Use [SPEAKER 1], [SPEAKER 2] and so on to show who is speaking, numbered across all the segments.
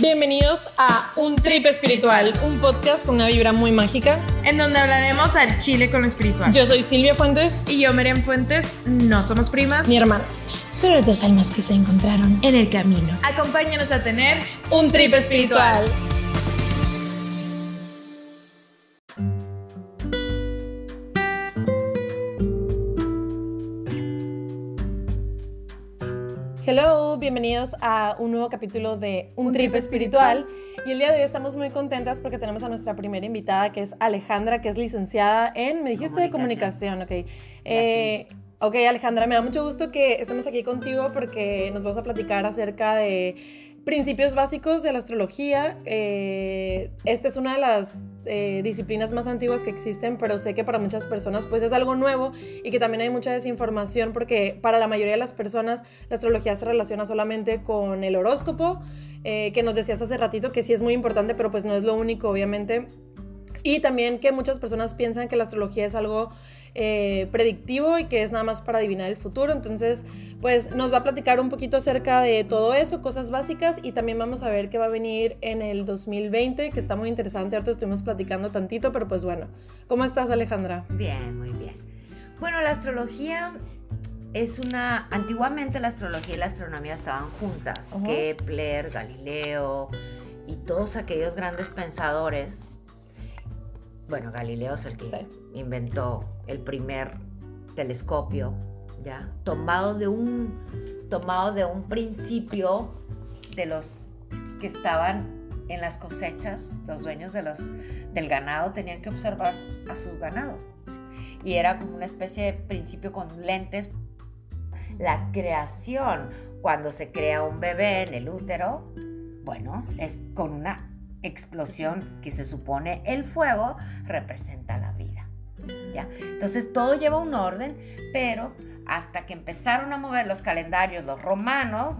[SPEAKER 1] Bienvenidos a Un Trip Espiritual, un podcast con una vibra muy mágica.
[SPEAKER 2] en donde hablaremos al chile con lo espiritual.
[SPEAKER 1] Yo soy Silvia Fuentes,
[SPEAKER 2] y yo, Miriam Fuentes, no somos primas.
[SPEAKER 1] mi hermanas. Solo dos almas que se encontraron.
[SPEAKER 2] en el camino. Acompáñanos a tener
[SPEAKER 1] Un Trip Espiritual. Hello, bienvenidos a un nuevo capítulo de Un, Trip, espiritual. Y el día de hoy estamos muy contentas porque tenemos a nuestra primera invitada que es Alejandra, que es licenciada en, me dijiste, de comunicación, ok. Eh, ok, Alejandra, me da mucho gusto que estemos aquí contigo porque nos vas a platicar acerca de principios básicos de la astrología. Eh, esta es una de las eh, disciplinas más antiguas que existen, pero sé que para muchas personas pues es algo nuevo y que también hay mucha desinformación porque para la mayoría de las personas la astrología se relaciona solamente con el horóscopo, eh, que nos decías hace ratito que sí es muy importante, pero pues no es lo único, obviamente. Y también que muchas personas piensan que la astrología es algo eh, predictivo y que es nada más para adivinar el futuro. Entonces, pues nos va a platicar un poquito acerca de todo eso, cosas básicas, y también vamos a ver qué va a venir en el 2020, que está muy interesante. Ahorita estuvimos platicando tantito, pero pues bueno. ¿Cómo estás, Alejandra?
[SPEAKER 3] Bien, muy bien. Bueno, la astrología es una... Antiguamente la astrología y la astronomía estaban juntas. Kepler, Galileo y todos aquellos grandes pensadores. Bueno, Galileo es el que
[SPEAKER 1] Sí.
[SPEAKER 3] inventó el primer telescopio, ¿ya? Tomado de un, tomado de un principio de los que estaban en las cosechas, los dueños de los, del ganado tenían que observar a su ganado. Y era como una especie de principio con lentes. La creación, cuando se crea un bebé en el útero, bueno, es con una explosión que se supone el fuego representa la vida. ¿ya? Entonces todo lleva un orden, pero hasta que empezaron a mover los calendarios, los romanos,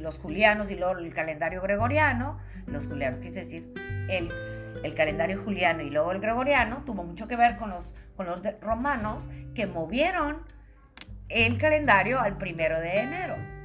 [SPEAKER 3] los julianos y luego el calendario gregoriano, los julianos quise decir, el, el calendario juliano y luego el gregoriano, tuvo mucho que ver con los, con los romanos que movieron el calendario al primero de enero.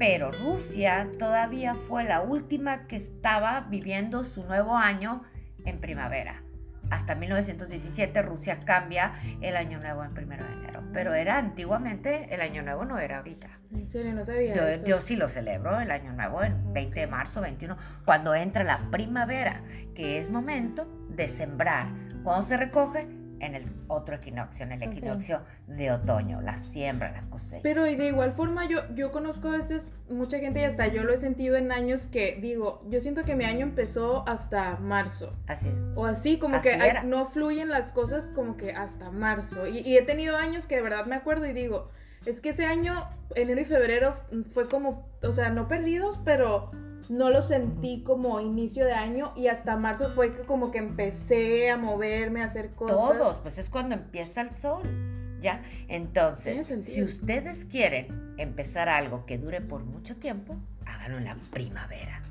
[SPEAKER 3] Pero Rusia todavía fue la última que estaba viviendo su nuevo año en primavera. Hasta 1917 Rusia cambia el año nuevo en primero de enero. Pero era antiguamente, el año nuevo no era ahorita.
[SPEAKER 2] En serio, no sabía
[SPEAKER 3] Yo,
[SPEAKER 2] eso.
[SPEAKER 3] yo sí lo celebro, el año nuevo, el 20 de marzo, 21, cuando entra la primavera, que es momento de sembrar. Cuando se recoge, en el otro equinoccio, en el equinoccio de otoño, la siembra, la cosecha.
[SPEAKER 2] Pero y de igual forma yo, yo conozco a veces mucha gente y hasta yo lo he sentido en años que digo, yo siento que mi año empezó hasta marzo.
[SPEAKER 3] Así es.
[SPEAKER 2] O así, como
[SPEAKER 3] Así
[SPEAKER 2] que no fluyen las cosas como que hasta marzo. Y, y he tenido años que de verdad me acuerdo y digo, es que ese año, enero y febrero, fue como, o sea, no perdidos, pero no lo sentí como inicio de año y hasta marzo fue que como que empecé a moverme, a hacer cosas.
[SPEAKER 3] Todos, pues es cuando empieza el sol, ¿ya? Entonces, si ustedes quieren empezar algo que dure por mucho tiempo, háganlo en la primavera.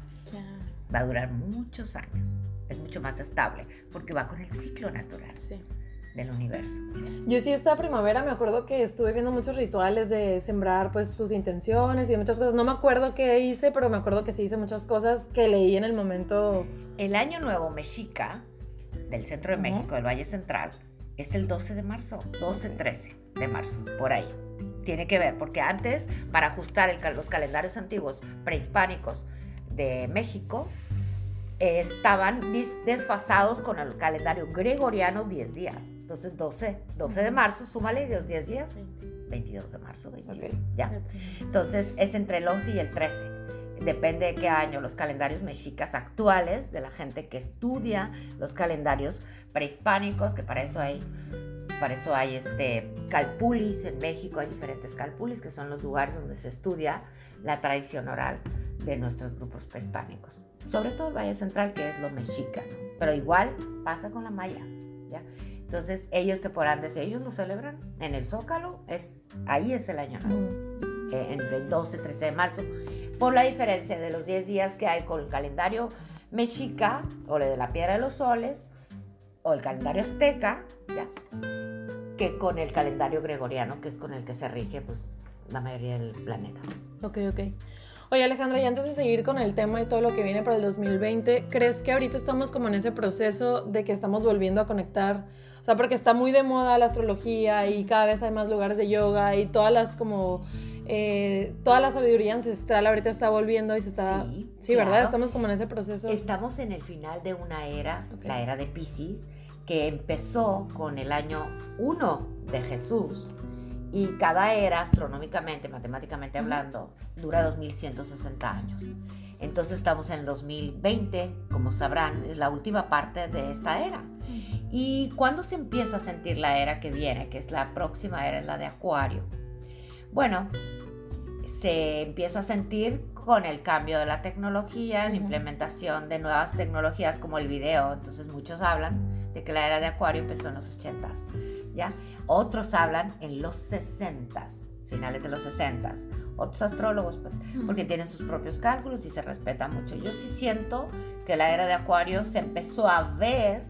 [SPEAKER 3] Va a durar muchos años. Es mucho más estable, porque va con el ciclo natural
[SPEAKER 2] sí.
[SPEAKER 3] Del universo.
[SPEAKER 1] Yo sí esta primavera me acuerdo que estuve viendo muchos rituales de sembrar pues tus intenciones y muchas cosas. No me acuerdo qué hice, pero me acuerdo que sí hice muchas cosas que leí en el momento.
[SPEAKER 3] El Año Nuevo Mexica del centro de
[SPEAKER 1] Ujú.
[SPEAKER 3] México, del Valle Central, es el 12 de marzo, 12-13 de marzo, por ahí. Tiene que ver, porque antes, para ajustar el los calendarios antiguos prehispánicos de México, eh, estaban desfasados con el calendario gregoriano 10 días. Entonces, 12, 12 de marzo, súmale los 10 días, 22 de marzo, 21,
[SPEAKER 1] Ok.
[SPEAKER 3] ¿ya? Entonces es entre el 11 y el 13. Depende de qué año. Los calendarios mexicas actuales, de la gente que estudia los calendarios prehispánicos, que para eso hay, para eso hay este calpulis en México, hay diferentes calpulis, que son los lugares donde se estudia la tradición oral de nuestros grupos prehispánicos. Sobre todo el Valle Central, que es lo mexica. Pero igual pasa con la maya, ¿ya? Entonces ellos te podrán decir, ellos lo celebran en el Zócalo, es, ahí es el año nuevo eh, entre el 12 y 13 de marzo, por la diferencia de los 10 días que hay con el calendario mexica, o el de la piedra de los soles, o el calendario azteca, ¿ya? que con el calendario gregoriano, que es con el que se rige pues, la mayoría del planeta.
[SPEAKER 1] Ok, ok. Oye Alejandra, y antes de seguir con el tema y todo lo que viene para el 2020, ¿crees que ahorita estamos como en ese proceso de que estamos volviendo a conectar? O sea, porque está muy de moda la astrología y cada vez hay más lugares de yoga y todas las como... Eh, toda la sabiduría ancestral ahorita está volviendo y se está...
[SPEAKER 3] Sí,
[SPEAKER 1] Sí, ¿verdad?
[SPEAKER 3] claro.
[SPEAKER 1] Estamos como en ese proceso.
[SPEAKER 3] Estamos en el final de una era,
[SPEAKER 1] Ok.
[SPEAKER 3] la era de Pisces, que empezó con el año 1 de Jesús. Y cada era, astronómicamente, matemáticamente hablando, dura 2160 años. Entonces estamos en el 2020, como sabrán, es la última parte de esta era. ¿Y cuándo se empieza a sentir la era que viene, que es la próxima era, es la de Acuario? Bueno, se empieza a sentir con el cambio de la tecnología, la implementación de nuevas tecnologías como el video. Entonces muchos hablan de que la era de Acuario empezó en los 80s, ¿ya? Otros hablan en los 60s, finales de los 60s. Otros astrólogos, pues, porque tienen sus propios cálculos y se respeta mucho. Yo sí siento que la era de Acuario se empezó a ver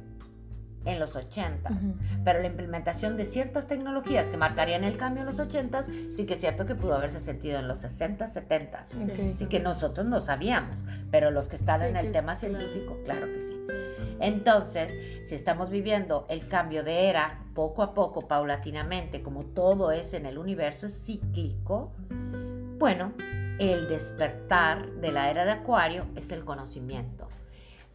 [SPEAKER 3] en los 80s,
[SPEAKER 1] Ujú.
[SPEAKER 3] pero la implementación de ciertas tecnologías que marcarían el cambio en los 80s, sí que es cierto que pudo haberse sentido en los 60s, 70s.
[SPEAKER 1] Ok.
[SPEAKER 3] Sí que nosotros no sabíamos, pero los que están
[SPEAKER 2] Sí,
[SPEAKER 3] en el tema
[SPEAKER 2] es claro.
[SPEAKER 3] científico, claro que sí. Entonces, si estamos viviendo el cambio de era poco a poco, paulatinamente, como todo es en el universo, es cíclico, bueno, el despertar de la era de Acuario es el conocimiento.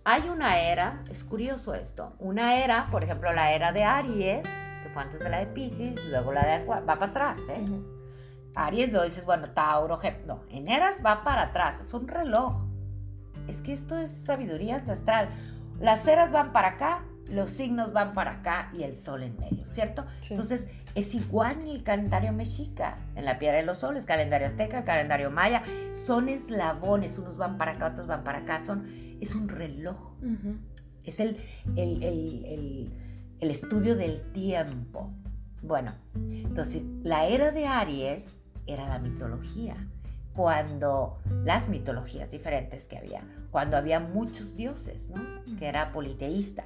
[SPEAKER 3] Hay una era, es curioso esto, una era, por ejemplo, la era de Aries, que fue antes de la de Pisces, luego la de Acuario, va para atrás, ¿eh? Aries lo dices, bueno, Tauro, no, en eras va para atrás, es un reloj. Es que esto es sabiduría ancestral. Las eras van para acá, los signos van para acá y el sol en medio, ¿cierto?
[SPEAKER 1] Sí.
[SPEAKER 3] Entonces, es igual en el calendario mexica, en la piedra de los soles, calendario azteca, calendario maya, son eslabones, unos van para acá, otros van para acá, son, es un reloj, es el, el, el- el- el estudio del tiempo. Bueno, entonces la era de Aries era la mitología, cuando las mitologías diferentes que había, cuando había muchos dioses, ¿no? Que era politeísta.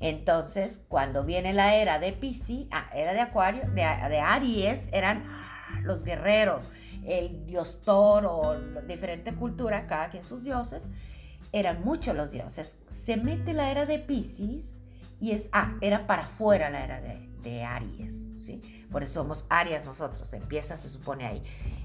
[SPEAKER 3] Entonces, cuando viene la era de Pisces, ah, era de Acuario, de, de Aries, eran ah, los guerreros, el dios toro, diferente cultura, cada quien sus dioses, eran muchos los dioses. Se mete la era de Pisces y es, ah, era para afuera la era de, de Aries, ¿sí? Por eso somos Arias nosotros, empieza, se supone ahí,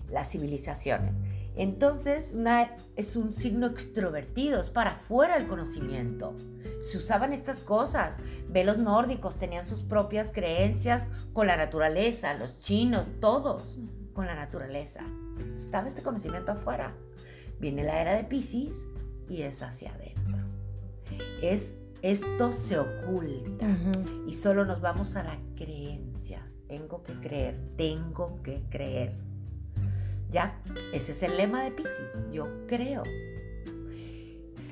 [SPEAKER 3] las civilizaciones. Entonces, una, es un signo extrovertido, es para afuera el conocimiento. Se usaban estas cosas. Ve los nórdicos, tenían sus propias creencias con la naturaleza, los chinos, todos con la naturaleza. Estaba este conocimiento afuera. Viene la era de Pisces y es hacia adentro. Es, esto se oculta y solo nos vamos a la creencia. Tengo que creer, tengo que creer. Ya, ese es el lema de Pisces. Yo creo.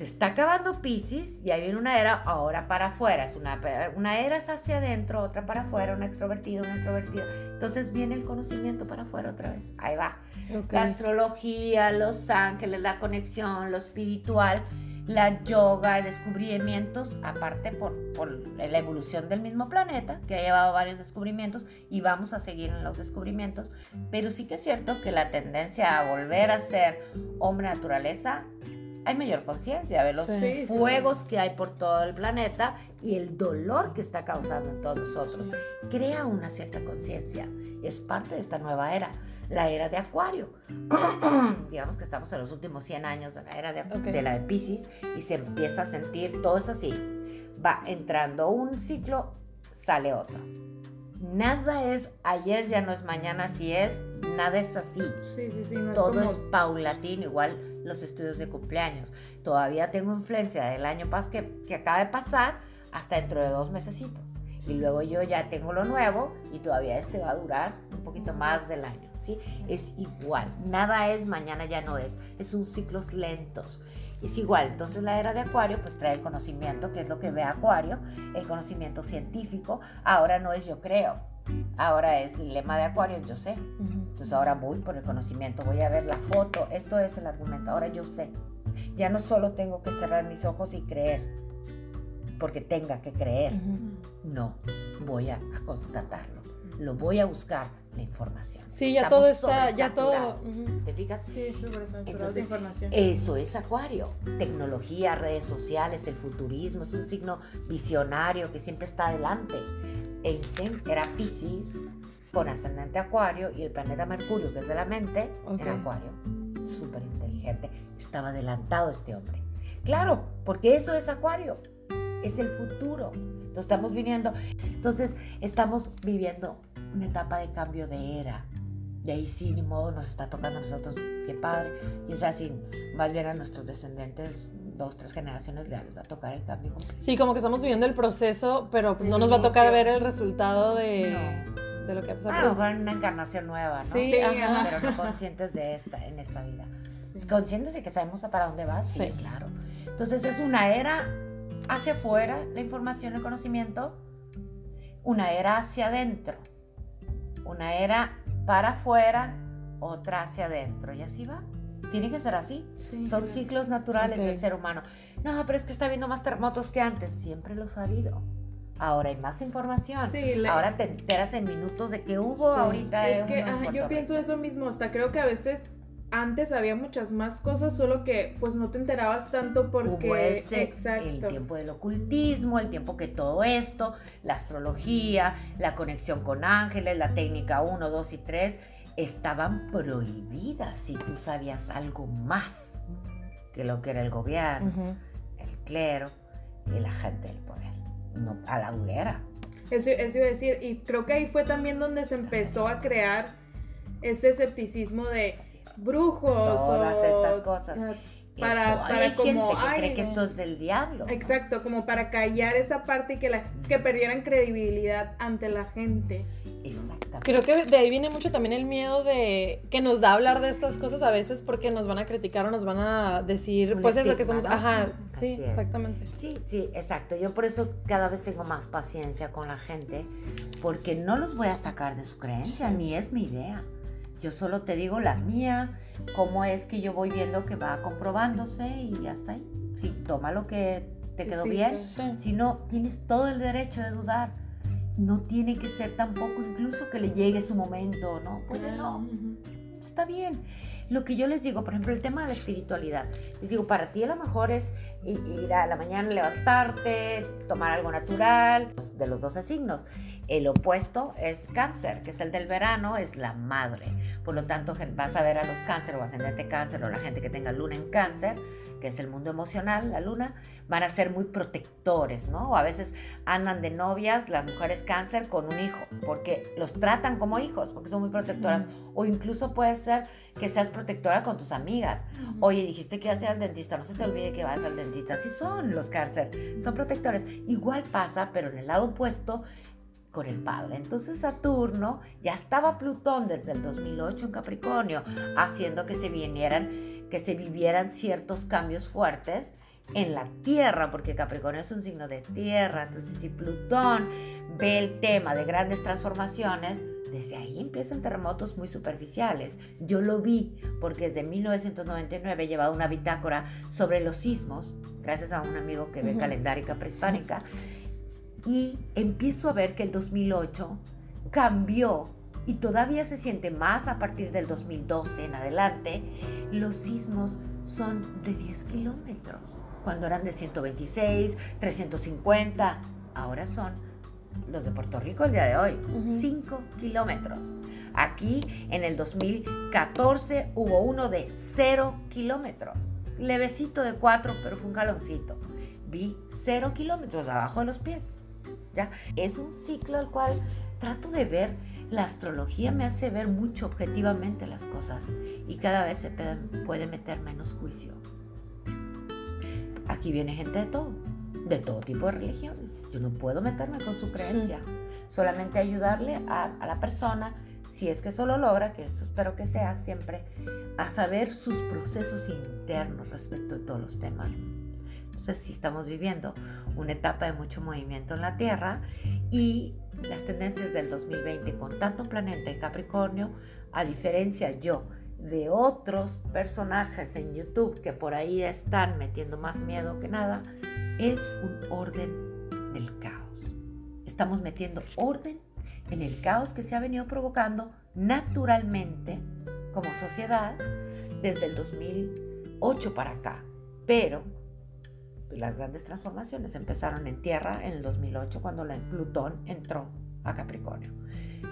[SPEAKER 3] Se está acabando Pisces y ahí viene una era ahora para afuera. Es una, una era es hacia adentro, otra para afuera, una extrovertida, una introvertida. Entonces viene el conocimiento para afuera otra vez. Ahí va.
[SPEAKER 1] Ok.
[SPEAKER 3] La astrología, los ángeles, la conexión, lo espiritual, la yoga, descubrimientos, aparte por, por la evolución del mismo planeta, que ha llevado varios descubrimientos y vamos a seguir en los descubrimientos, pero sí que es cierto que la tendencia a volver a ser hombre naturaleza, hay mayor conciencia, ver los
[SPEAKER 1] Sí,
[SPEAKER 2] sí, sí.
[SPEAKER 3] fuegos que hay por todo el planeta y el dolor que está causando en todos nosotros. Crea una cierta conciencia es parte de esta nueva era, la era de Acuario. Digamos que estamos en los últimos 100 años de la era de,
[SPEAKER 1] Ok.
[SPEAKER 3] de la de Pisces y se empieza a sentir todo es así. Va entrando un ciclo, sale otro. Nada es ayer, ya no es mañana, así es, nada es así.
[SPEAKER 2] Sí, sí, sí, no es
[SPEAKER 3] Todo
[SPEAKER 2] como...
[SPEAKER 3] es paulatino, igual los estudios de cumpleaños. Todavía tengo influencia del año pas que, acaba de pasar hasta dentro de dos mesecitos. Y luego yo ya tengo lo nuevo y todavía este va a durar un poquito más del año, ¿sí? Es igual, nada es mañana ya no es, es un ciclos lentos. Es igual, entonces la era de Acuario pues trae el conocimiento, que es lo que ve Acuario, el conocimiento científico. Ahora no es yo creo, ahora es el lema de Acuario, yo sé.
[SPEAKER 1] Ujú.
[SPEAKER 3] Entonces ahora voy por el conocimiento, voy a ver la foto, esto es el argumento, ahora yo sé. Ya no solo tengo que cerrar mis ojos y creer, porque tenga que creer,
[SPEAKER 1] Ujú.
[SPEAKER 3] no, voy a, a constatarlo, lo voy a buscar la información.
[SPEAKER 1] Sí, ya
[SPEAKER 3] Estamos
[SPEAKER 1] todo está, ya todo.
[SPEAKER 3] ¿Te fijas?
[SPEAKER 2] Sí, sobresaturados de
[SPEAKER 3] Entonces,
[SPEAKER 2] información.
[SPEAKER 3] Eso es Acuario. Tecnología, redes sociales, el futurismo, es un signo visionario que siempre está adelante. Einstein era Pisces con ascendente Acuario y el planeta Mercurio, que es de la mente,
[SPEAKER 1] Ok.
[SPEAKER 3] en Acuario. Súper inteligente. Estaba adelantado este hombre. Claro, porque eso es Acuario. Es el futuro. Entonces estamos viniendo. Entonces estamos viviendo una etapa de cambio de era. Y ahí sí, ni modo, nos está tocando a nosotros, qué padre. Y es así, más bien a nuestros descendientes, dos, tres generaciones, les va a tocar el cambio.
[SPEAKER 1] Sí, como que estamos viviendo el proceso, pero pues, no nos va a tocar ver el resultado de,
[SPEAKER 3] No.
[SPEAKER 1] de lo que ha
[SPEAKER 3] A
[SPEAKER 1] pasado.
[SPEAKER 3] lo mejor en una encarnación nueva, ¿no?
[SPEAKER 1] Sí,
[SPEAKER 2] Sí,
[SPEAKER 1] ajá.
[SPEAKER 3] Pero no conscientes de esta, en esta vida.
[SPEAKER 2] Sí.
[SPEAKER 3] Conscientes de que sabemos para dónde va, sí,
[SPEAKER 1] Sí.
[SPEAKER 3] claro. Entonces es una era hacia afuera, la información, el conocimiento, una era hacia adentro, una era para afuera, otra hacia adentro, y así va. Tiene que ser así.
[SPEAKER 2] Sí,
[SPEAKER 3] Son
[SPEAKER 2] claro.
[SPEAKER 3] ciclos naturales del ser humano. No, pero es que está habiendo más terremotos que antes. Siempre los ha habido. Ahora hay más información.
[SPEAKER 2] Sí, la-
[SPEAKER 3] Ahora te enteras en minutos de que hubo
[SPEAKER 2] Sí,
[SPEAKER 3] ahorita.
[SPEAKER 2] Es que ajá, yo pienso eso mismo, hasta creo que a veces antes había muchas más cosas, solo que pues no te enterabas tanto porque
[SPEAKER 3] Hubo ese, el
[SPEAKER 2] exacto.
[SPEAKER 3] tiempo del ocultismo, el tiempo que todo esto, la astrología, la conexión con ángeles, la técnica 1, 2 y 3, estaban prohibidas si tú sabías algo más que lo que era el gobierno, el clero y la gente del poder. No, a la hoguera.
[SPEAKER 2] Eso, eso iba a decir, y creo que ahí fue también donde se empezó a crear ese escepticismo de brujos
[SPEAKER 3] Todas
[SPEAKER 2] o-
[SPEAKER 3] estas cosas.
[SPEAKER 2] Para- para
[SPEAKER 3] hay
[SPEAKER 2] como,
[SPEAKER 3] gente que
[SPEAKER 2] ay,
[SPEAKER 3] cree que esto es del diablo. ¿no?
[SPEAKER 2] Exacto, como para callar esa parte y que, la, que perdieran credibilidad ante la gente.
[SPEAKER 3] Exactamente.
[SPEAKER 1] Creo que de ahí viene mucho también el miedo de que nos da hablar de estas cosas a veces porque nos van a criticar o nos van a decir,
[SPEAKER 3] Un
[SPEAKER 1] pues eso, que somos,
[SPEAKER 3] ¿no?
[SPEAKER 1] ajá, sí, exactamente.
[SPEAKER 3] Sí, sí, exacto. Yo por eso cada vez tengo más paciencia con la gente, porque no los voy a sacar de su creencia, ni es mi idea. Yo solo te digo la mía, cómo es que yo voy viendo que va comprobándose y ya está ahí. Si toma lo que te quedó
[SPEAKER 2] Sí,
[SPEAKER 3] bien,
[SPEAKER 1] Sí.
[SPEAKER 3] si no, tienes todo el derecho de dudar. No tiene que ser tampoco incluso que le llegue su momento, ¿no? Puede no está bien. Lo que yo les digo, por ejemplo, el tema de la espiritualidad. Les digo, para ti a lo mejor es i- ir a la mañana, levantarte, tomar algo natural, pues, de los 12 signos. El opuesto es cáncer, que es el del verano, es la madre. Por lo tanto, vas a ver a los cáncer o ascendente cáncer o la gente que tenga luna en cáncer, que es el mundo emocional, la luna, van a ser muy protectores, ¿no? O a veces andan de novias las mujeres cáncer con un hijo, porque los tratan como hijos, porque son muy protectoras. O incluso puede ser que seas protectora con tus amigas. Oye, dijiste que ibas a ir al dentista, no se te olvide que vas al dentista. Sí son los cáncer, son protectores. Igual pasa, pero en el lado opuesto con el padre. Entonces Saturno ya estaba Plutón desde el 2008 en Capricornio, haciendo que se vinieran, que se vivieran ciertos cambios fuertes en la Tierra, porque Capricornio es un signo de Tierra. Entonces si Plutón ve el tema de grandes transformaciones, desde ahí empiezan terremotos muy superficiales. Yo lo vi porque desde 1999 he llevado una bitácora sobre los sismos, gracias a un amigo que ve
[SPEAKER 1] Ujú.
[SPEAKER 3] calendárica prehispánica, y empiezo a ver que el 2008 cambió y todavía se siente más a partir del 2012 en adelante. Los sismos son de 10 kilómetros, cuando eran de 126, 350, ahora son los de Puerto Rico el día de hoy,
[SPEAKER 1] Ujú.
[SPEAKER 3] 5 kilómetros. Aquí en el 2014 hubo uno de 0 kilómetros, levecito de 4, pero fue un jaloncito. Vi 0 kilómetros abajo de los pies. ¿ya? Es un ciclo al cual trato de ver, la astrología me hace ver mucho objetivamente las cosas y cada vez se puede meter menos juicio. Aquí viene gente de todo, de todo tipo de religiones. Yo no puedo meterme con su creencia, solamente ayudarle a, a la persona, si es que eso lo logra, que eso espero que sea siempre, a saber sus procesos internos respecto de todos los temas. Entonces, sí estamos viviendo una etapa de mucho movimiento en la Tierra y las tendencias del 2020 con tanto planeta en Capricornio, a diferencia yo de otros personajes en YouTube que por ahí están metiendo más miedo que nada, es un orden del caos. Estamos metiendo orden en el caos que se ha venido provocando naturalmente como sociedad desde el 2008 para acá. Pero las grandes transformaciones empezaron en Tierra en el 2008 cuando la Plutón entró a Capricornio.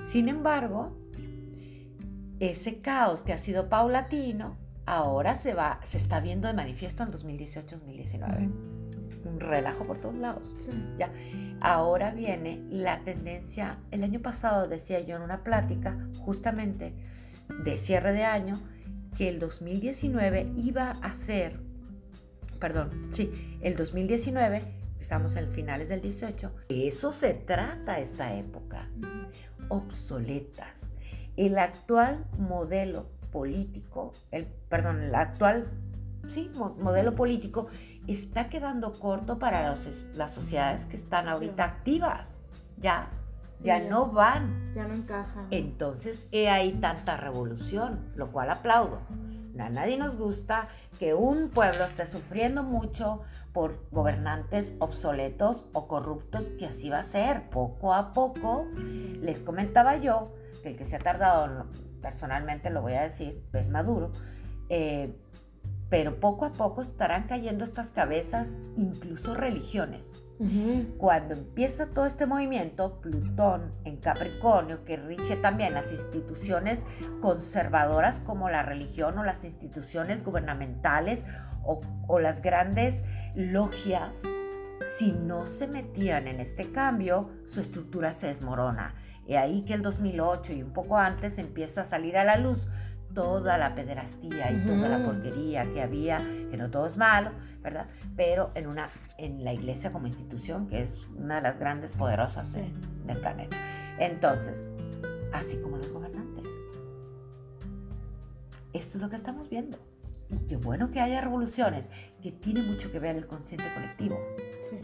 [SPEAKER 3] Sin embargo, ese caos que ha sido paulatino ahora se va se está viendo de manifiesto en 2018-2019. Un relajo por todos lados. Ya. Ahora viene la tendencia, el año pasado decía yo en una plática justamente de cierre de año que el 2019 iba a ser perdón, sí, el 2019, estamos en finales del 18, eso se trata esta época, obsoletas. El actual modelo político, el, perdón, el actual sí, modelo político está quedando corto para las sociedades que están ahorita activas. Ya, ya, ya no van.
[SPEAKER 2] Ya no encajan.
[SPEAKER 3] Entonces, he ahí tanta revolución, lo cual aplaudo. A nadie nos gusta que un pueblo esté sufriendo mucho por gobernantes obsoletos o corruptos, que así va a ser. Poco a poco, les comentaba yo, que el que se ha tardado, personalmente lo voy a decir, es Maduro, eh, pero poco a poco estarán cayendo estas cabezas, incluso religiones. Cuando empieza todo este movimiento, Plutón en Capricornio, que rige también las instituciones conservadoras como la religión o las instituciones gubernamentales o, o las grandes logias, si no se metían en este cambio, su estructura se desmorona. Y ahí que el 2008 y un poco antes empieza a salir a la luz toda la pederastía y toda la porquería que había, que no todo es malo, ¿verdad? Pero en, una, en la iglesia como institución, que es una de las grandes poderosas del planeta. Entonces, así como los gobernantes. Esto es lo que estamos viendo. Y qué bueno que haya revoluciones, que tiene mucho que ver el consciente colectivo,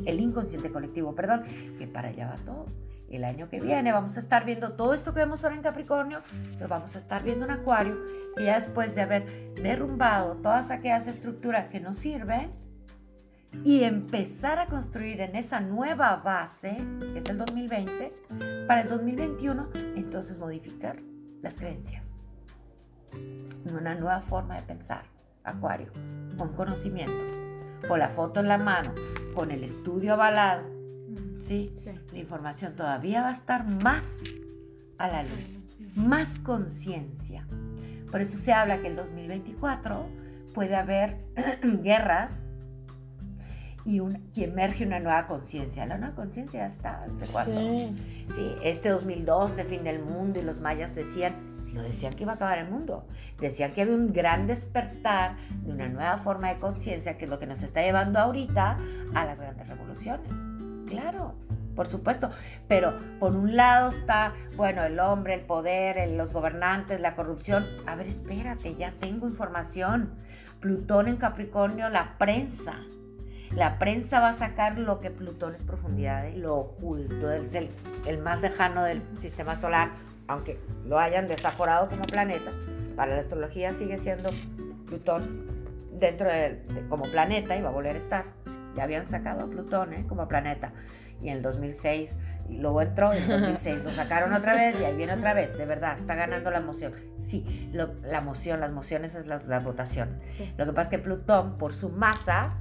[SPEAKER 3] el inconsciente colectivo, perdón, que para allá va todo el año que viene vamos a estar viendo todo esto que vemos ahora en Capricornio, lo vamos a estar viendo en Acuario, y ya después de haber derrumbado todas aquellas estructuras que nos sirven y empezar a construir en esa nueva base, que es el 2020, para el 2021, entonces modificar las creencias. Una nueva forma de pensar, Acuario, con conocimiento, con la foto en la mano, con el estudio avalado, ¿sí? La información todavía va a estar más a la luz, más conciencia. Por eso se habla que el 2024 puede haber guerras y, un, emerge una nueva conciencia. La nueva conciencia ya está, ¿desde cuándo? Sí. este 2012, fin del mundo, y los mayas decían, no decían que iba a acabar el mundo, decían que había un gran despertar de una nueva forma de conciencia, que es lo que nos está llevando ahorita a las grandes revoluciones. Claro, por supuesto, pero por un lado está, bueno, el hombre, el poder, los gobernantes, la corrupción. A ver, espérate, ya tengo información. Plutón en Capricornio, la prensa. La prensa va a sacar lo que Plutón es profundidad, y lo oculto, es el, más lejano del sistema solar, aunque lo hayan desaforado como planeta. Para la astrología sigue siendo Plutón dentro de, como planeta y va a volver a estar ya habían sacado a Plutón ¿eh? como planeta. Y en el 2006, y luego entró, en el 2006 lo sacaron otra vez y ahí viene otra vez. De verdad, está ganando la emoción. Sí, la emoción, las emociones es la, votación. Lo que pasa es que Plutón, por su masa,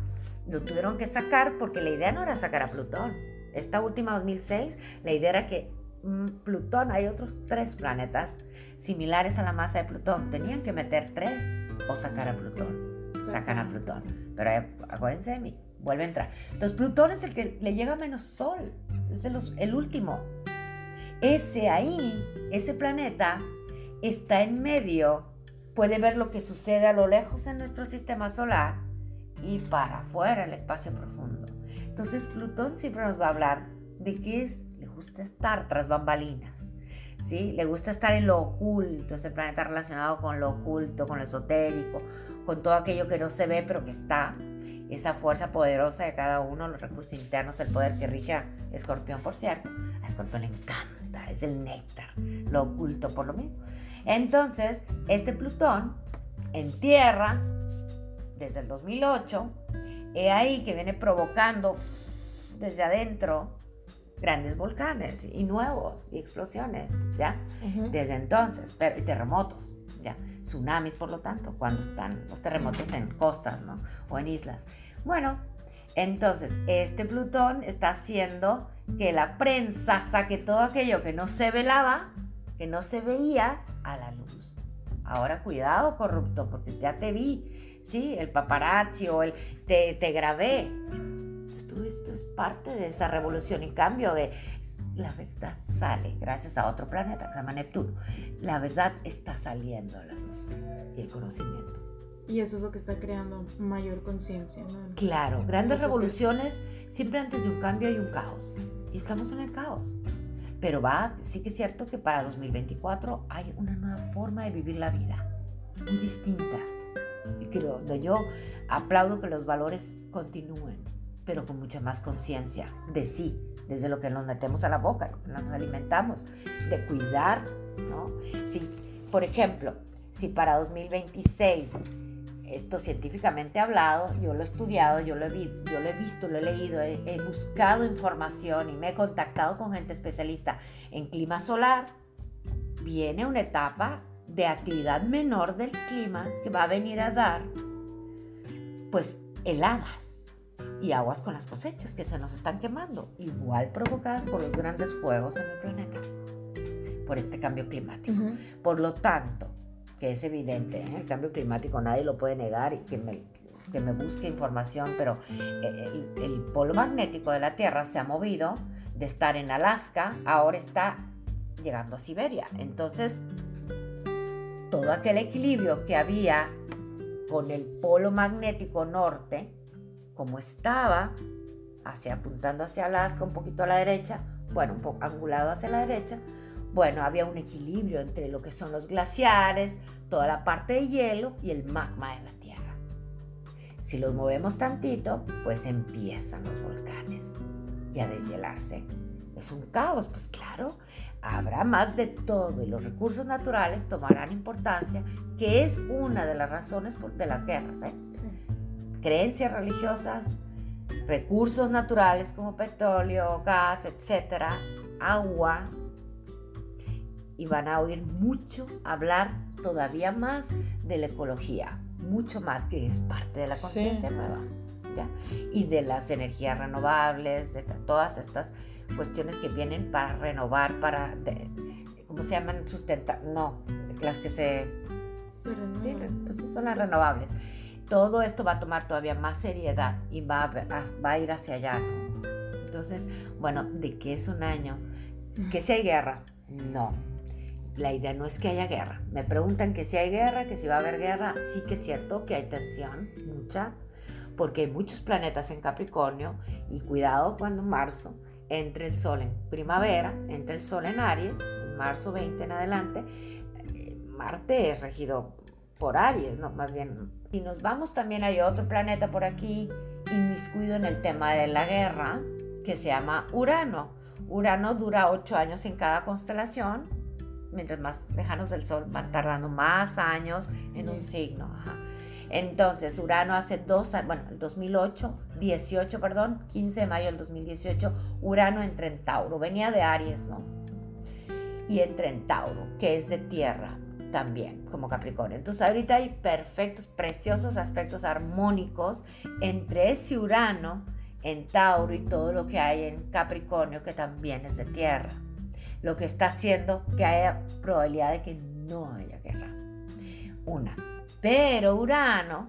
[SPEAKER 3] lo tuvieron que sacar porque la idea no era sacar a Plutón. Esta última 2006, la idea era que mm, Plutón, hay otros tres planetas similares a la masa de Plutón. Tenían que meter tres o sacar a Plutón. Sacan a Plutón. Pero eh, acuérdense de mí, vuelve a entrar. Entonces Plutón es el que le llega menos Sol, es el, último. Ese ahí, ese planeta, está en medio, puede ver lo que sucede a lo lejos en nuestro sistema solar y para afuera, el espacio profundo. Entonces Plutón siempre nos va a hablar de que es, le gusta estar tras bambalinas. ¿Sí? Le gusta estar en lo oculto, es el planeta relacionado con lo oculto, con lo esotérico, con todo aquello que no se ve pero que está, esa fuerza poderosa de cada uno, los recursos internos, el poder que rige a Escorpión, por cierto. A Escorpión le encanta, es el néctar, lo oculto por lo mismo. Entonces, este Plutón en Tierra, desde el 2008, he ahí que viene provocando desde adentro grandes volcanes y nuevos y explosiones, ¿ya? Desde entonces, pero y terremotos, ¿ya? Tsunamis, por lo tanto, cuando están los terremotos en costas, ¿no? O en islas. Bueno, entonces, este Plutón está haciendo que la prensa saque todo aquello que no se velaba, que no se veía, a la luz. Ahora cuidado, corrupto, porque ya te vi, ¿sí? El paparazzi o el te, te grabé. Entonces, todo esto es parte de esa revolución y cambio de la verdad sale gracias a otro planeta que se llama Neptuno. La verdad está saliendo a la luz y el conocimiento.
[SPEAKER 2] Y eso es lo que está creando mayor conciencia, ¿no?
[SPEAKER 3] Claro, grandes revoluciones, siempre antes de un cambio hay un caos. Y estamos en el caos. Pero va, sí que es cierto que para 2024 hay una nueva forma de vivir la vida, muy distinta. Y que yo aplaudo que los valores continúen, pero con mucha más conciencia de sí, desde lo que nos metemos a la boca, lo que nos alimentamos, de cuidar, ¿no? Si, por ejemplo, si para 2026 esto científicamente hablado, yo lo he estudiado, yo lo he, vi- yo lo he visto, lo he leído, he, he buscado información y me he contactado con gente especialista en clima solar, viene una etapa de actividad menor del clima que va a venir a dar, pues, heladas y aguas con las cosechas que se nos están quemando, igual provocadas por los grandes fuegos en el planeta, por este cambio climático. Por lo tanto, que es evidente, ¿eh? el cambio climático nadie lo puede negar y que me, que me busque información, pero eh, el, el polo magnético de la Tierra se ha movido de estar en Alaska, ahora está llegando a Siberia. Entonces, todo aquel equilibrio que había con el polo magnético norte, como estaba, hacia, apuntando hacia Alaska, un poquito a la derecha, bueno, un poco angulado hacia la derecha, bueno, había un equilibrio entre lo que son los glaciares, toda la parte de hielo y el magma de la Tierra. Si los movemos tantito, pues empiezan los volcanes y a deshielarse. Es un caos, pues claro, habrá más de todo y los recursos naturales tomarán importancia, que es una de las razones de las guerras. ¿eh?
[SPEAKER 2] Sí.
[SPEAKER 3] Creencias religiosas, recursos naturales como petróleo, gas, etcétera, agua, y van a oír mucho hablar todavía más de la ecología, mucho más que es parte de la
[SPEAKER 1] Sí.
[SPEAKER 3] conciencia nueva, ¿ya? Y de las energías renovables, de todas estas cuestiones que vienen para renovar, para, de- ¿cómo se llaman? Sustentar, no, las que se. Sí, pues sí, son las renovables. Todo esto va a tomar todavía más seriedad y va a, a- va a ir hacia allá. Entonces, bueno, ¿de qué es un año? ¿Que si hay guerra? No. La idea no es que haya guerra. Me preguntan que si hay guerra, que si va a haber guerra. Sí que es cierto que hay tensión, mucha, porque hay muchos planetas en Capricornio y cuidado cuando en marzo entre el Sol en primavera, entre el Sol en Aries, en marzo 20 en adelante, eh, Marte es regido por Aries, no, más bien. Si nos vamos también hay otro planeta por aquí inmiscuido en el tema de la guerra que se llama Urano. Urano dura ocho años en cada constelación, mientras más lejanos del Sol van tardando más años en un signo. Entonces, Urano hace dos años, bueno, el 2008, 18, perdón, 15 de mayo del 2018, Urano entra en Tauro, venía de Aries, ¿no? Y entra en Tauro, que es de tierra también, como Capricornio. Entonces, ahorita hay perfectos, preciosos aspectos armónicos entre ese Urano en Tauro y todo lo que hay en Capricornio, que también es de tierra. Lo que está haciendo que haya probabilidad de que no haya guerra. Una. Pero Urano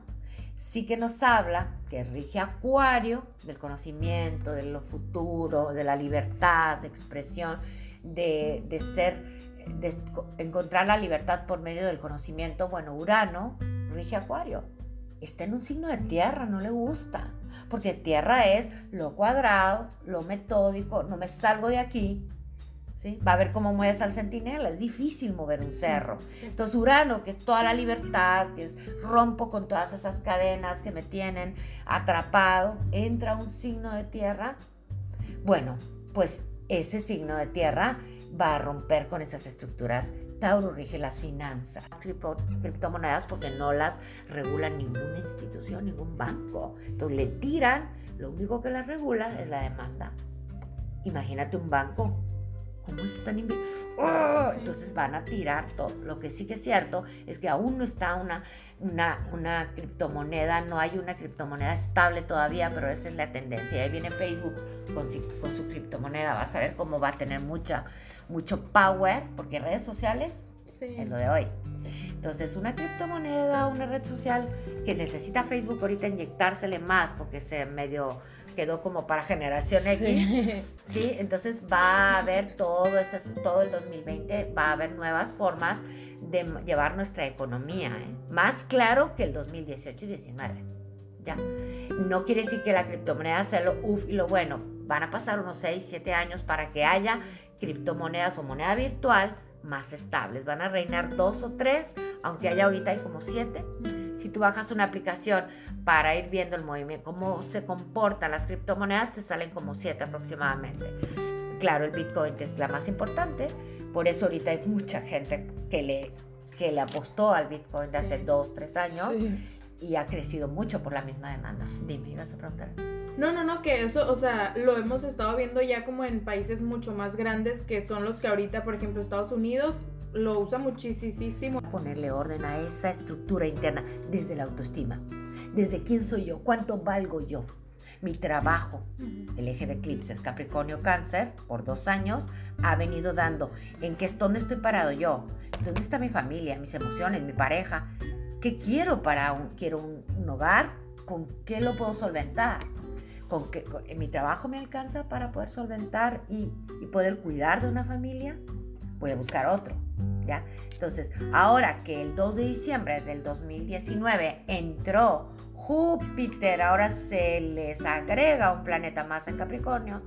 [SPEAKER 3] sí que nos habla que rige Acuario del conocimiento, de lo futuro, de la libertad de expresión, de, de ser, de encontrar la libertad por medio del conocimiento. Bueno, Urano rige Acuario. Está en un signo de tierra, no le gusta. Porque tierra es lo cuadrado, lo metódico, no me salgo de aquí. ¿sí? Va a ver cómo mueves al centinela, es difícil mover un cerro. Entonces Urano, que es toda la libertad, que es rompo con todas esas cadenas que me tienen atrapado, entra un signo de tierra. Bueno, pues ese signo de tierra va a romper con esas estructuras. Tauro rige las finanzas, cripto- criptomonedas porque no las regula ninguna institución, ningún banco. Entonces le tiran, lo único que las regula es la demanda Imagínate un banco. ¿Cómo están ¡Oh! Entonces van a tirar todo. Lo que sí que es cierto es que aún no está una, una, una criptomoneda, no hay una criptomoneda estable todavía, pero esa es la tendencia. Ahí viene Facebook con, con su criptomoneda. Vas a ver cómo va a tener mucha, mucho power, porque redes sociales es lo de hoy. Entonces, una criptomoneda, una red social que necesita Facebook ahorita inyectársele más porque se medio quedó como para generación X. Sí, entonces va a haber todo, este, todo el 2020, va a haber nuevas formas de llevar nuestra economía, ¿eh? más claro que el 2018 y 19. ¿ya? No quiere decir que la criptomoneda sea lo uff y lo bueno. Van a pasar unos 6, 7 años para que haya criptomonedas o moneda virtual más estables. Van a reinar dos o tres, aunque haya ahorita hay como siete. Si tú bajas una aplicación para ir viendo el movimiento, cómo se comportan las criptomonedas, te salen como siete aproximadamente. Claro, el Bitcoin es la más importante, por eso ahorita hay mucha gente que le, que le apostó al Bitcoin de hace dos, tres años y ha crecido mucho por la misma demanda. Dime, ibas a preguntar.
[SPEAKER 2] No, no, no, que eso, o sea, lo hemos estado viendo ya como en países mucho más grandes que son los que ahorita, por ejemplo, Estados Unidos lo usa muchísimo.
[SPEAKER 3] Ponerle orden a esa estructura interna desde la autoestima, desde quién soy yo, cuánto valgo yo. Mi trabajo, el eje de eclipses Capricornio Cáncer, por dos años, ha venido dando. En qué dónde estoy parado yo, dónde está mi familia, mis emociones, mi pareja, qué quiero para un, quiero un hogar, con qué lo puedo solventar con que mi trabajo me alcanza para poder solventar y, poder cuidar de una familia, voy a buscar otro. ¿ya? Entonces, ahora que el 2 de diciembre del 2019 entró Júpiter, ahora se les agrega un planeta más en Capricornio,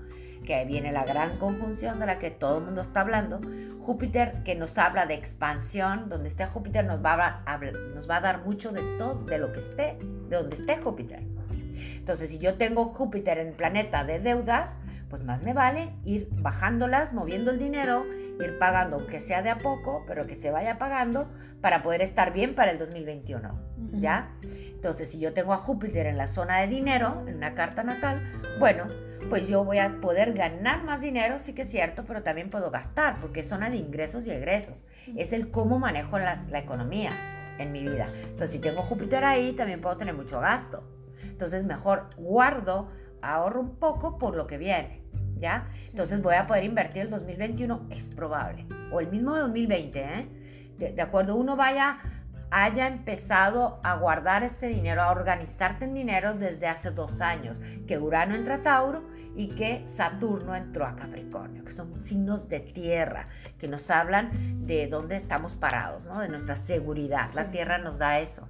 [SPEAKER 3] que viene la gran conjunción de la que todo el mundo está hablando. Júpiter que nos habla de expansión, donde esté Júpiter nos va a, nos va a dar mucho de todo, de lo que esté, de donde esté Júpiter. Entonces, si yo tengo Júpiter en el planeta de deudas, pues más me vale ir bajándolas, moviendo el dinero, ir pagando, aunque sea de a poco, pero que se vaya pagando para poder estar bien para el 2021, ¿ya? Entonces, si yo tengo a Júpiter en la zona de dinero, en una carta natal, bueno, pues yo voy a poder ganar más dinero, sí que es cierto, pero también puedo gastar, porque es zona de ingresos y egresos. Es el cómo manejo la economía en mi vida. Entonces, si tengo Júpiter ahí, también puedo tener mucho gasto. Entonces mejor guardo, ahorro un poco por lo que viene, ¿ya? Entonces voy a poder invertir el 2021, es probable. O el mismo 2020, ¿eh? De, acuerdo, uno vaya haya empezado a guardar ese dinero, a organizarte en dinero desde hace dos años, que Urano entra a Tauro y que Saturno entró a Capricornio, que son signos de tierra, que nos hablan de dónde estamos parados, ¿no? de nuestra seguridad. La tierra nos da eso.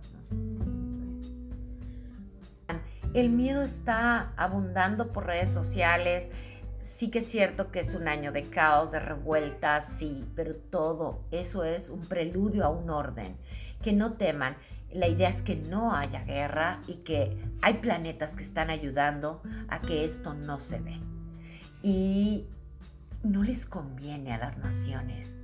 [SPEAKER 3] El miedo está abundando por redes sociales. Sí que es cierto que es un año de caos, de revueltas, sí, pero todo eso es un preludio a un orden. Que no teman. La idea es que no haya guerra y que hay planetas que están ayudando a que esto no se dé. Y no les conviene a las naciones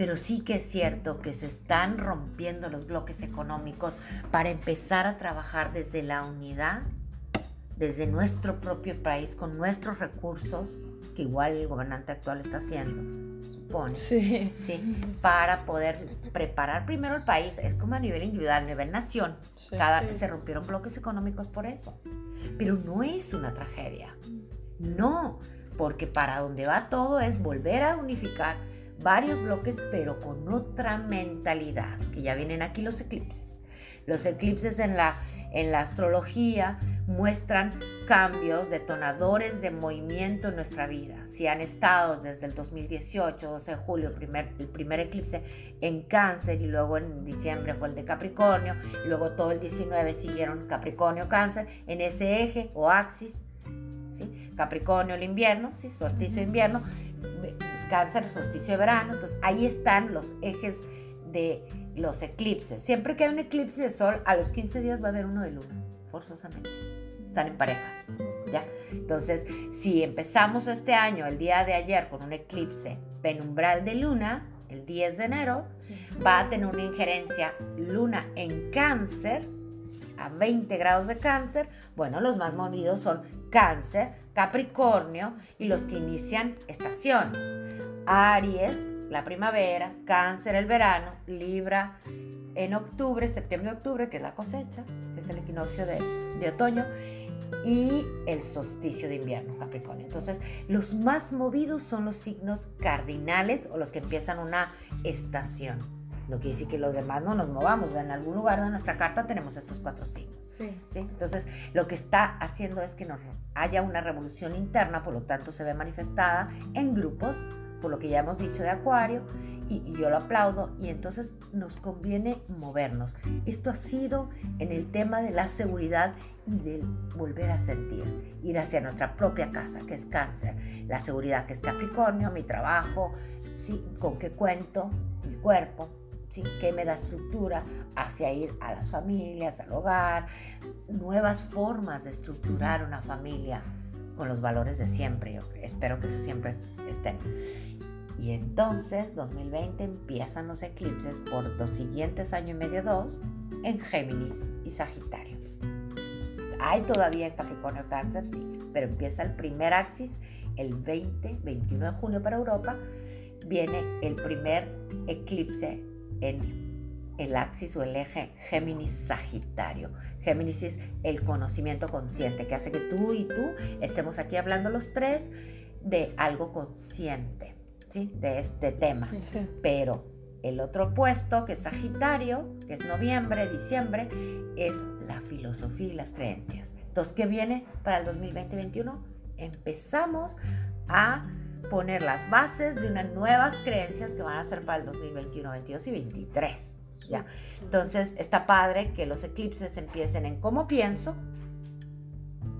[SPEAKER 3] pero sí que es cierto que se están rompiendo los bloques económicos para empezar a trabajar desde la unidad, desde nuestro propio país, con nuestros recursos, que igual el gobernante actual está haciendo, supone, sí. ¿sí? para poder preparar primero el país, es como a nivel individual, a nivel nación, cada, se rompieron bloques económicos por eso, pero no es una tragedia, no, porque para donde va todo es volver a unificar varios bloques, pero con otra mentalidad, que ya vienen aquí los eclipses. Los eclipses en la, en la astrología muestran cambios, detonadores de movimiento en nuestra vida. Si han estado desde el 2018, 12 de julio, el primer, el primer eclipse en cáncer y luego en diciembre fue el de Capricornio, y luego todo el 19 siguieron Capricornio, cáncer, en ese eje o axis, ¿sí? Capricornio el invierno, ¿sí? solsticio invierno, cáncer, solsticio de verano. Entonces ahí están los ejes de los eclipses. Siempre que hay un eclipse de sol, a los 15 días va a haber uno de luna, forzosamente. Están en pareja. ¿Ya? Entonces, si empezamos este año, el día de ayer, con un eclipse penumbral de luna, el 10 de enero, va a tener una injerencia luna en cáncer a 20 grados de cáncer, bueno, los más movidos son cáncer, capricornio y los que inician estaciones. Aries, la primavera, cáncer, el verano, Libra, en octubre, septiembre-octubre, que es la cosecha, que es el equinoccio de, de otoño, y el solsticio de invierno, Capricornio. Entonces, los más movidos son los signos cardinales o los que empiezan una estación. No quiere decir que los demás no nos movamos. En algún lugar de nuestra carta tenemos estos cuatro signos. Entonces, lo que está haciendo es que nos haya una revolución interna, por lo tanto se ve manifestada en grupos, por lo que ya hemos dicho de Acuario, y, yo lo aplaudo, y entonces nos conviene movernos. Esto ha sido en el tema de la seguridad y del volver a sentir, ir hacia nuestra propia casa, que es cáncer, la seguridad que es Capricornio, mi trabajo, ¿sí? con qué cuento, mi cuerpo, ¿sí? qué me da estructura hacia ir a las familias, al hogar, nuevas formas de estructurar una familia con los valores de siempre. Yo espero que eso siempre esté. Y entonces 2020 empiezan los eclipses por los siguientes año y medio, dos, en Géminis y Sagitario. Hay todavía en Capricornio Cáncer, sí, pero empieza el primer axis el 20, 21 de junio para Europa. Viene el primer eclipse en el axis o el eje Géminis-Sagitario. Géminis es el conocimiento consciente que hace que tú y tú estemos aquí hablando los tres de algo consciente de este tema. Pero el otro puesto, que es Sagitario, que es noviembre, diciembre, es la filosofía y las creencias. Entonces, ¿qué viene para el 2020-2021? Empezamos a poner las bases de unas nuevas creencias que van a ser para el 2021, 22 y 23. ¿ya? Entonces, está padre que los eclipses empiecen en cómo pienso,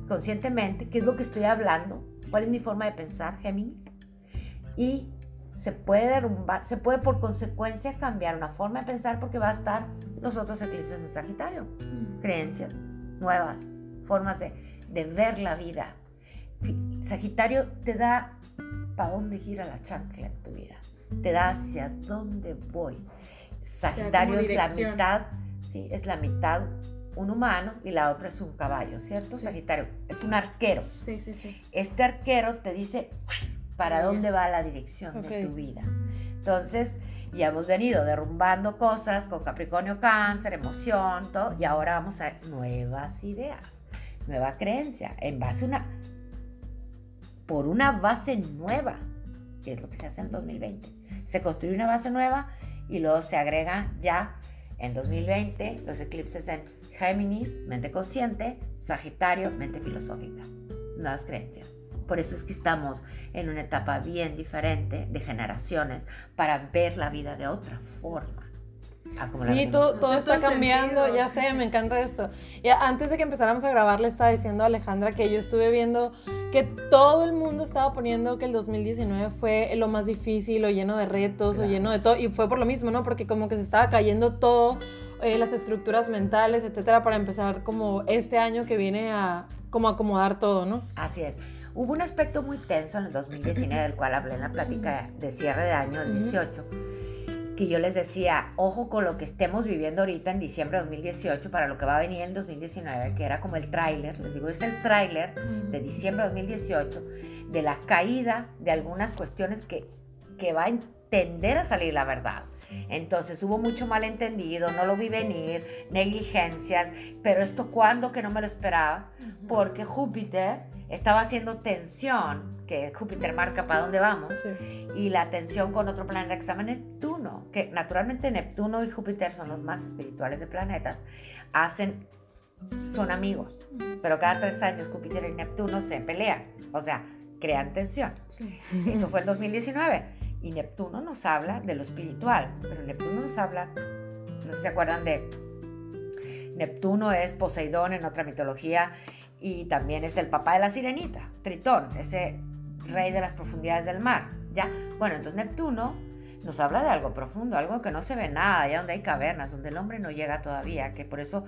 [SPEAKER 3] conscientemente, qué es lo que estoy hablando, cuál es mi forma de pensar, Géminis, y se puede derrumbar, se puede por consecuencia cambiar una forma de pensar porque va a estar los otros eclipses de Sagitario. Mm. Creencias nuevas, formas de, ver la vida. Sagitario te da para dónde gira la chancla en tu vida. Te da hacia dónde voy. Sagitario es la mitad, sí, es la mitad un humano y la otra es un caballo, ¿cierto? Sagitario es un arquero.
[SPEAKER 2] Sí, sí, sí.
[SPEAKER 3] Este arquero te dice para dónde va la dirección de tu vida. Entonces, ya hemos venido derrumbando cosas con Capricornio Cáncer, emoción, todo, y ahora vamos a nuevas ideas, nueva creencia, en base a una, por una base nueva, que es lo que se hace en el 2020. Se construye una base nueva y luego se agrega ya en 2020 los eclipses en Géminis, mente consciente, Sagitario, mente filosófica, nuevas creencias. Por eso es que estamos en una etapa bien diferente de generaciones para ver la vida de otra forma.
[SPEAKER 1] Sí, todo, todo está cambiando, ya sé, me encanta esto. Y antes de que empezáramos a grabar, le estaba diciendo a Alejandra que yo estuve viendo que todo el mundo estaba poniendo que el 2019 fue lo más difícil, o lleno de retos, o lleno de todo, y fue por lo mismo, ¿no? Porque como que se estaba cayendo todo, eh, las estructuras mentales, etcétera, para empezar como este año que viene a como acomodar todo, ¿no?
[SPEAKER 3] Así es. Hubo un aspecto muy tenso en el 2019, del cual hablé en la plática de cierre de año, el 18, que yo les decía, ojo con lo que estemos viviendo ahorita en diciembre de 2018 para lo que va a venir en 2019, que era como el tráiler, les digo, es el tráiler de diciembre de 2018, de la caída de algunas cuestiones que, que va a tender a salir la verdad. Entonces hubo mucho malentendido, no lo vi venir, negligencias, pero esto cuando que no me lo esperaba, porque Júpiter estaba haciendo tensión, que Júpiter marca para dónde vamos, y la tensión con otro planeta que se llama Neptuno, que naturalmente Neptuno y Júpiter son los más espirituales de planetas, hacen, son amigos, pero cada tres años Júpiter y Neptuno se pelean, o sea, crean tensión. Eso fue el 2019. Y Neptuno nos habla de lo espiritual, pero Neptuno nos habla, no sé si se acuerdan de Neptuno es Poseidón en otra mitología y también es el papá de la sirenita, Tritón, ese rey de las profundidades del mar. ¿ya? Bueno, entonces Neptuno nos habla de algo profundo, algo que no se ve nada, allá donde hay cavernas, donde el hombre no llega todavía, que por eso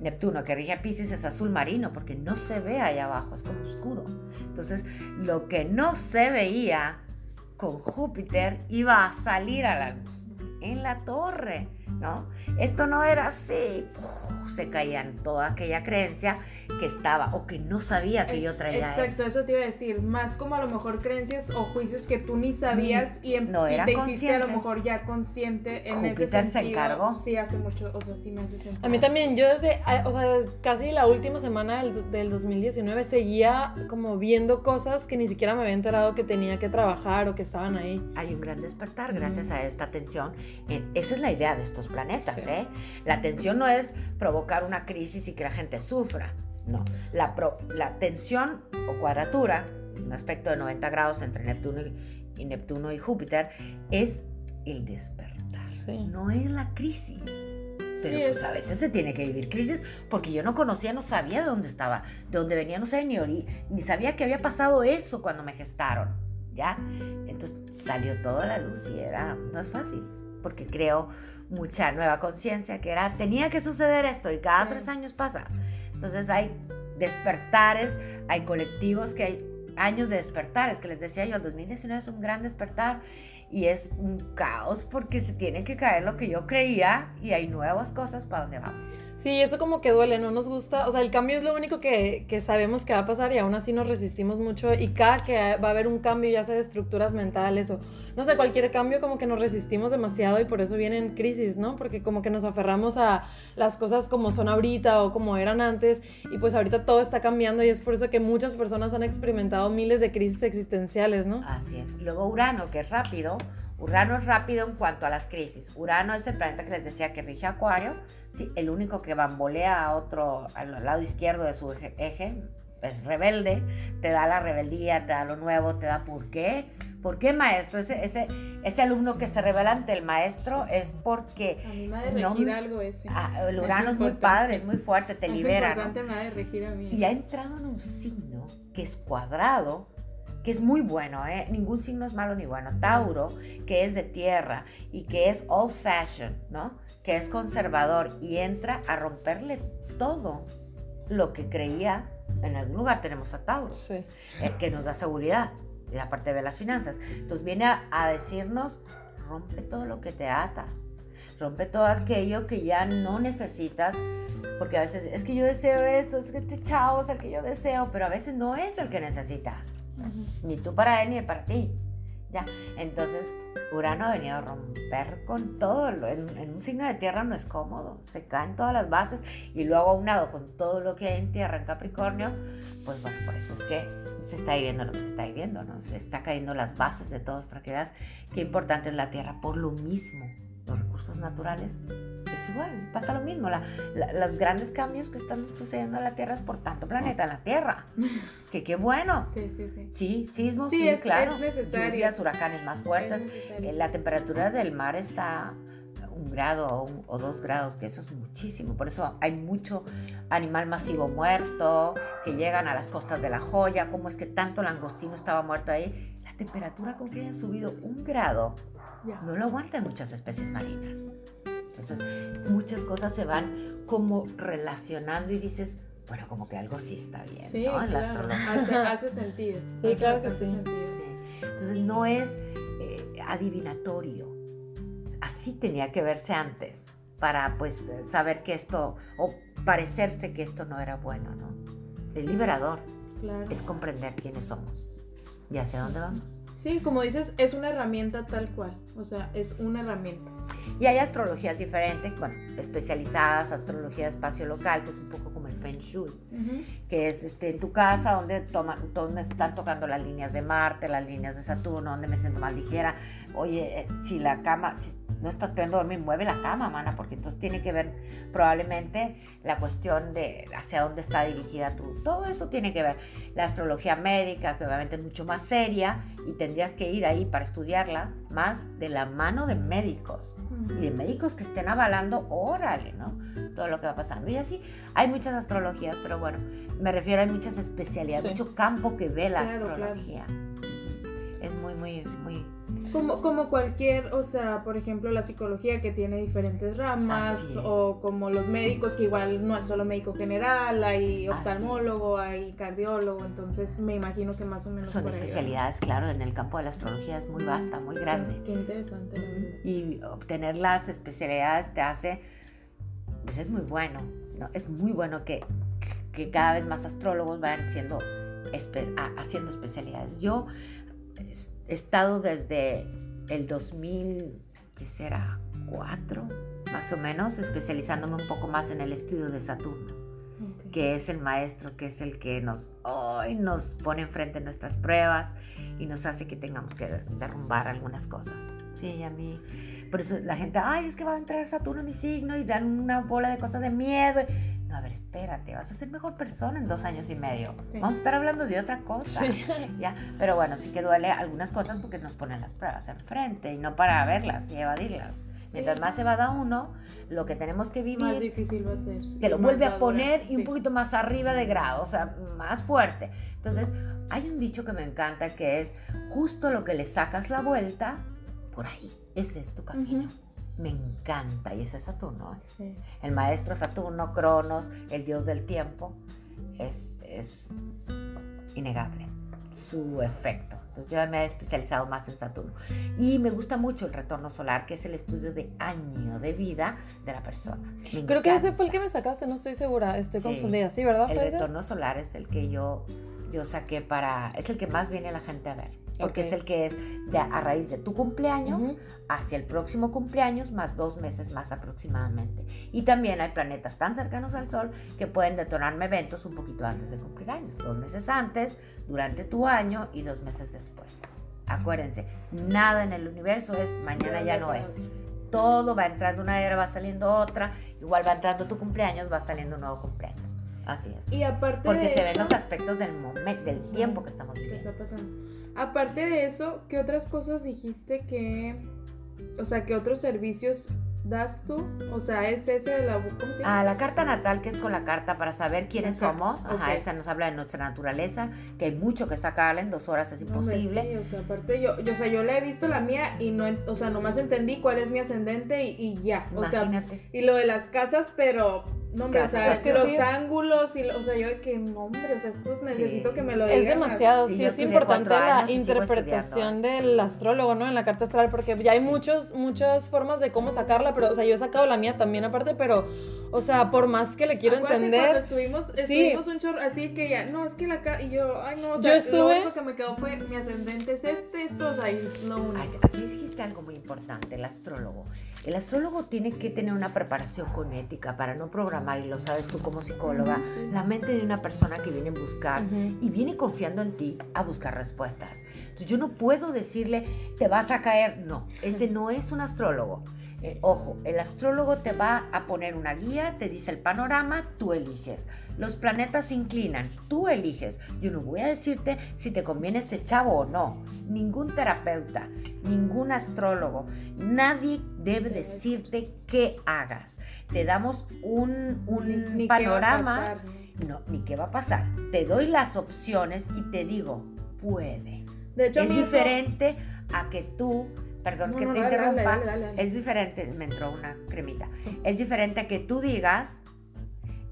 [SPEAKER 3] Neptuno, que rige a Pisces, es azul marino, porque no se ve allá abajo, es como oscuro. Entonces, lo que no se veía con Júpiter iba a salir a la luz en la torre ¿no? Esto no era así. se caía en toda aquella creencia que estaba o que no sabía que yo traía
[SPEAKER 2] Exacto, eso. te iba a decir. Más como a lo mejor creencias o juicios que tú ni sabías y, en, no y te hiciste a lo mejor ya consciente en ese sentido. se encargó. Sí, hace mucho, o sea, sí me hace sentido.
[SPEAKER 1] A mí también, yo desde, o sea, casi la última semana del, del 2019 seguía como viendo cosas que ni siquiera me había enterado que tenía que trabajar o que estaban ahí.
[SPEAKER 3] Hay un gran despertar gracias a esta atención. Eh, esa es la idea de estos planetas, ¿eh? La atención no es provocar una crisis y que la gente sufra. No, la, la tensión o cuadratura, un aspecto de 90 grados entre Neptuno y, Neptuno y Júpiter, es el despertar. No es la crisis. Pero pues, a veces se tiene que vivir crisis porque yo no conocía, no sabía de dónde estaba, de dónde venía, no sabía ni, ni sabía que había pasado eso cuando me gestaron, ¿ya? Entonces salió toda la luz y era, no es fácil, porque creo mucha nueva conciencia que era, tenía que suceder esto y cada tres años pasa. Entonces hay despertares, hay colectivos que hay años de despertares, que les decía yo, el 2019 es un gran despertar y es un caos porque se tiene que caer lo que yo creía y hay nuevas cosas para donde vamos.
[SPEAKER 1] Sí, eso como que duele, no nos gusta, o sea, el cambio es lo único que, que, sabemos que va a pasar y aún así nos resistimos mucho y cada que va a haber un cambio, ya sea de estructuras mentales o no sé, cualquier cambio como que nos resistimos demasiado y por eso vienen crisis, ¿no? Porque como que nos aferramos a las cosas como son ahorita o como eran antes y pues ahorita todo está cambiando y es por eso que muchas personas han experimentado miles de crisis existenciales, ¿no?
[SPEAKER 3] Así es. Luego Urano, que es rápido, Urano es rápido en cuanto a las crisis. Urano es el planeta que les decía que rige Acuario, ¿sí? el único que bambolea a otro, al lado izquierdo de su eje, es rebelde, te da la rebeldía, te da lo nuevo, te da por qué. ¿Por qué maestro? Ese, ese, ese alumno que se revela ante el maestro es porque...
[SPEAKER 2] A mí me ha de regir algo ese.
[SPEAKER 3] Ah, el Urano es, muy padre, es muy fuerte, te libera.
[SPEAKER 2] Importante, me ha de regir a mí.
[SPEAKER 3] Y ha entrado en un signo que es cuadrado, que es muy bueno, ¿eh? ningún signo es malo ni bueno. Tauro, que es de tierra y que es old fashioned, ¿no? Que es conservador y entra a romperle todo lo que creía. En algún lugar tenemos a Tauro, sí. el que nos da seguridad, y aparte de las finanzas. Entonces viene a, decirnos, rompe todo lo que te ata, rompe todo aquello que ya no necesitas, porque a veces es que yo deseo esto, es que este chavo es el que yo deseo, pero a veces no es el que necesitas. Ni tú para él ni para ti. Ya, entonces Urano ha venido a romper con todo. En, un signo de tierra no es cómodo. Se caen todas las bases y luego aunado con todo lo que hay en tierra en Capricornio, pues bueno, por eso es que se está viviendo lo que se está viviendo, ¿no? Se está cayendo las bases de todos para que veas qué importante es la tierra. Por lo mismo, los recursos naturales es igual, pasa lo mismo. los grandes cambios que están sucediendo en la Tierra es por tanto planeta en la Tierra. Que qué bueno.
[SPEAKER 2] Sí, sí, sí.
[SPEAKER 3] Sí, sismos, sí, claro. Es necesario. Lluvias, huracanes más fuertes. Eh, la temperatura del mar está un grado o, dos grados, que eso es muchísimo. Por eso hay mucho animal masivo muerto, que llegan a las costas de la joya. ¿Cómo es que tanto langostino estaba muerto ahí? La temperatura con que haya subido un grado no lo aguantan muchas especies marinas. Entonces, muchas cosas se van como relacionando y dices, bueno, como que algo sí está bien,
[SPEAKER 2] sí,
[SPEAKER 3] ¿no?
[SPEAKER 2] En la astrología. Hace, sentido.
[SPEAKER 1] Sí, claro que
[SPEAKER 2] sí.
[SPEAKER 3] Entonces, no es eh, adivinatorio. Así tenía que verse antes para, pues, saber que esto, o parecerse que esto no era bueno, ¿no? Es liberador.
[SPEAKER 2] Claro.
[SPEAKER 3] Es comprender quiénes somos y hacia dónde vamos.
[SPEAKER 2] Sí, como dices, es una herramienta tal cual, o sea, es una herramienta.
[SPEAKER 3] Y hay astrologías diferentes, bueno, especializadas, astrología de espacio local, que es un poco como el Feng Shui, que es este, en tu casa donde, toman, donde están tocando las líneas de Marte, las líneas de Saturno, donde me siento más ligera. Oye, eh, si la cama, si no estás pudiendo dormir, mueve la cama, mana, porque entonces tiene que ver probablemente la cuestión de hacia dónde está dirigida tú. Todo eso tiene que ver. La astrología médica, que obviamente es mucho más seria y tendrías que ir ahí para estudiarla más de la mano de médicos y de médicos que estén avalando, órale, ¿no? Todo lo que va pasando. Y así hay muchas astrologías, pero bueno, me refiero a muchas especialidades, mucho campo que ve la astrología. es muy, muy, muy...
[SPEAKER 2] Como, como cualquier, o sea, por ejemplo, la psicología que tiene diferentes ramas, o como los médicos que igual no es solo médico general, hay oftalmólogo, hay cardiólogo, entonces me imagino que más o menos
[SPEAKER 3] Son
[SPEAKER 2] por ahí
[SPEAKER 3] especialidades, claro, en el campo de la astrología es muy vasta, muy grande.
[SPEAKER 2] Qué, interesante.
[SPEAKER 3] Y obtener las especialidades te hace, pues es muy bueno, ¿no? Es muy bueno que, que cada vez más astrólogos vayan siendo, espe- haciendo especialidades. Yo estado desde el 2000, ¿qué será? Cuatro, más o menos, especializándome un poco más en el estudio de Saturno que es el maestro, que es el que nos, hoy nos pone enfrente nuestras pruebas y nos hace que tengamos que derrumbar algunas cosas. Sí, a mí, por eso la gente, ay, es que va a entrar Saturno en mi signo y dan una bola de cosas de miedo. No, a ver, espérate, vas a ser mejor persona en dos años y medio.
[SPEAKER 2] Sí.
[SPEAKER 3] Vamos a estar hablando de otra cosa.
[SPEAKER 1] Sí.
[SPEAKER 3] ¿ya? Pero bueno, sí que duele algunas cosas porque nos ponen las pruebas enfrente y no para verlas y evadirlas. Mientras más evada uno, lo que tenemos que vivir
[SPEAKER 2] Más difícil va a ser.
[SPEAKER 3] te lo vuelve a poner y un poquito más arriba de grado, o sea, más fuerte. Entonces, hay un dicho que me encanta que es justo lo que le sacas la vuelta, por ahí, ese es tu camino. Me encanta, y ese es Saturno. ¿eh?
[SPEAKER 2] Sí.
[SPEAKER 3] El maestro Saturno, Cronos, el dios del tiempo, es, es innegable su efecto. Entonces yo me he especializado más en Saturno. Y me gusta mucho el retorno solar, que es el estudio de año de vida de la persona. Me
[SPEAKER 1] Creo que ese fue el que me sacaste, no estoy segura, estoy
[SPEAKER 3] Sí.
[SPEAKER 1] confundida. ¿Sí, verdad?
[SPEAKER 3] El retorno solar es el que yo, yo saqué para... Es el que más viene la gente a ver. Porque es el que es de, a raíz de tu cumpleaños hacia el próximo cumpleaños más dos meses más aproximadamente. Y también hay planetas tan cercanos al Sol que pueden detonarme eventos un poquito antes de cumplir años. Dos meses antes, durante tu año y dos meses después. Acuérdense, nada en el universo es mañana ya no es. Todo va entrando una era, va saliendo otra. Igual va entrando tu cumpleaños, va saliendo un nuevo cumpleaños. Así es.
[SPEAKER 2] Y aparte
[SPEAKER 3] Porque
[SPEAKER 2] de
[SPEAKER 3] se ven los aspectos del momento, del tiempo que estamos
[SPEAKER 2] ¿qué
[SPEAKER 3] viviendo.
[SPEAKER 2] está pasando? Aparte de eso, ¿qué otras cosas dijiste que, o sea, qué otros servicios das tú? O sea, es ese de la, ¿cómo se llama?
[SPEAKER 3] Ah, la carta natal, que es con la carta para saber quiénes somos. Ajá, esa nos habla de nuestra naturaleza, que hay mucho que sacarla en dos horas es
[SPEAKER 2] No,
[SPEAKER 3] imposible.
[SPEAKER 2] sí, o sea, aparte yo, yo, o sea, yo la he visto la mía y no, o sea, nomás entendí cuál es mi ascendente y, y ya, o sea,
[SPEAKER 3] Imagínate.
[SPEAKER 2] y lo de las casas, pero, no, hombre, o sea,
[SPEAKER 3] es que
[SPEAKER 2] los
[SPEAKER 1] sí es-
[SPEAKER 2] ángulos y, o sea, yo de que, no, hombre, o sea, esto necesito que me lo
[SPEAKER 1] Es
[SPEAKER 2] digan.
[SPEAKER 1] demasiado,
[SPEAKER 3] Sí,
[SPEAKER 1] sí,
[SPEAKER 3] yo
[SPEAKER 1] es importante la interpretación del astrólogo, ¿no? En la carta astral, porque ya hay
[SPEAKER 3] Sí.
[SPEAKER 1] muchos, muchas formas de cómo sacarla, pero, o sea, yo he sacado la mía también aparte, pero, o sea, por más que le quiero
[SPEAKER 2] Acuérdate
[SPEAKER 1] entender,
[SPEAKER 2] Cuando estuvimos,
[SPEAKER 1] Sí.
[SPEAKER 2] estuvimos un chorro, así que ya, no, es que la ca- y yo, ay, no, o
[SPEAKER 1] Yo
[SPEAKER 2] sea, lo
[SPEAKER 1] estuve-
[SPEAKER 2] único que me quedó fue mi ascendente es este, esto, o sea, y es lo único.
[SPEAKER 3] Aquí dijiste algo muy importante, el astrólogo. El astrólogo tiene que tener una preparación con ética para no programar, y lo sabes tú como psicóloga,
[SPEAKER 2] sí.
[SPEAKER 3] la mente de una persona que viene a buscar
[SPEAKER 1] Ujú.
[SPEAKER 3] y viene confiando en ti a buscar respuestas. Entonces yo no puedo decirle, te vas a caer. No, ese no es un astrólogo. Eh, ojo, el astrólogo te va a poner una guía, te dice el panorama, tú eliges. Los planetas se inclinan, tú eliges. Yo no voy a decirte si te conviene este chavo o no. Ningún terapeuta, ningún astrólogo, nadie debe decirte qué hagas. Te damos un, un
[SPEAKER 2] Ni- ni qué va a
[SPEAKER 3] panorama.
[SPEAKER 2] pasar, ¿no?
[SPEAKER 3] Ni qué va a pasar. Te doy las opciones y te digo, puede.
[SPEAKER 2] De hecho, a
[SPEAKER 3] Es
[SPEAKER 2] eso-
[SPEAKER 3] diferente a que tú, perdón
[SPEAKER 2] No,
[SPEAKER 3] que
[SPEAKER 2] no,
[SPEAKER 3] te
[SPEAKER 2] dale,
[SPEAKER 3] interrumpa,
[SPEAKER 2] dale, dale, dale.
[SPEAKER 3] es diferente, me entró una cremita, es diferente a que tú digas,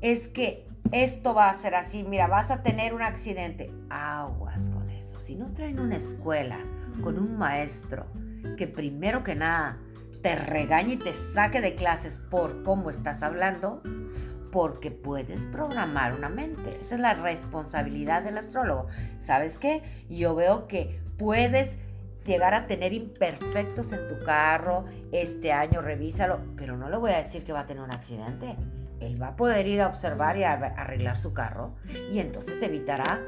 [SPEAKER 3] es que esto va a ser así, mira, vas a tener un accidente, aguas con eso. Si no traen una escuela con un maestro que primero que nada te regañe y te saque de clases por cómo estás hablando, porque puedes programar una mente. Esa es la responsabilidad del astrólogo. ¿Sabes qué? Yo veo que puedes llegar a tener imperfectos en tu carro este año, revísalo, pero no le voy a decir que va a tener un accidente. Él va a poder ir a observar y a arreglar su carro y entonces evitará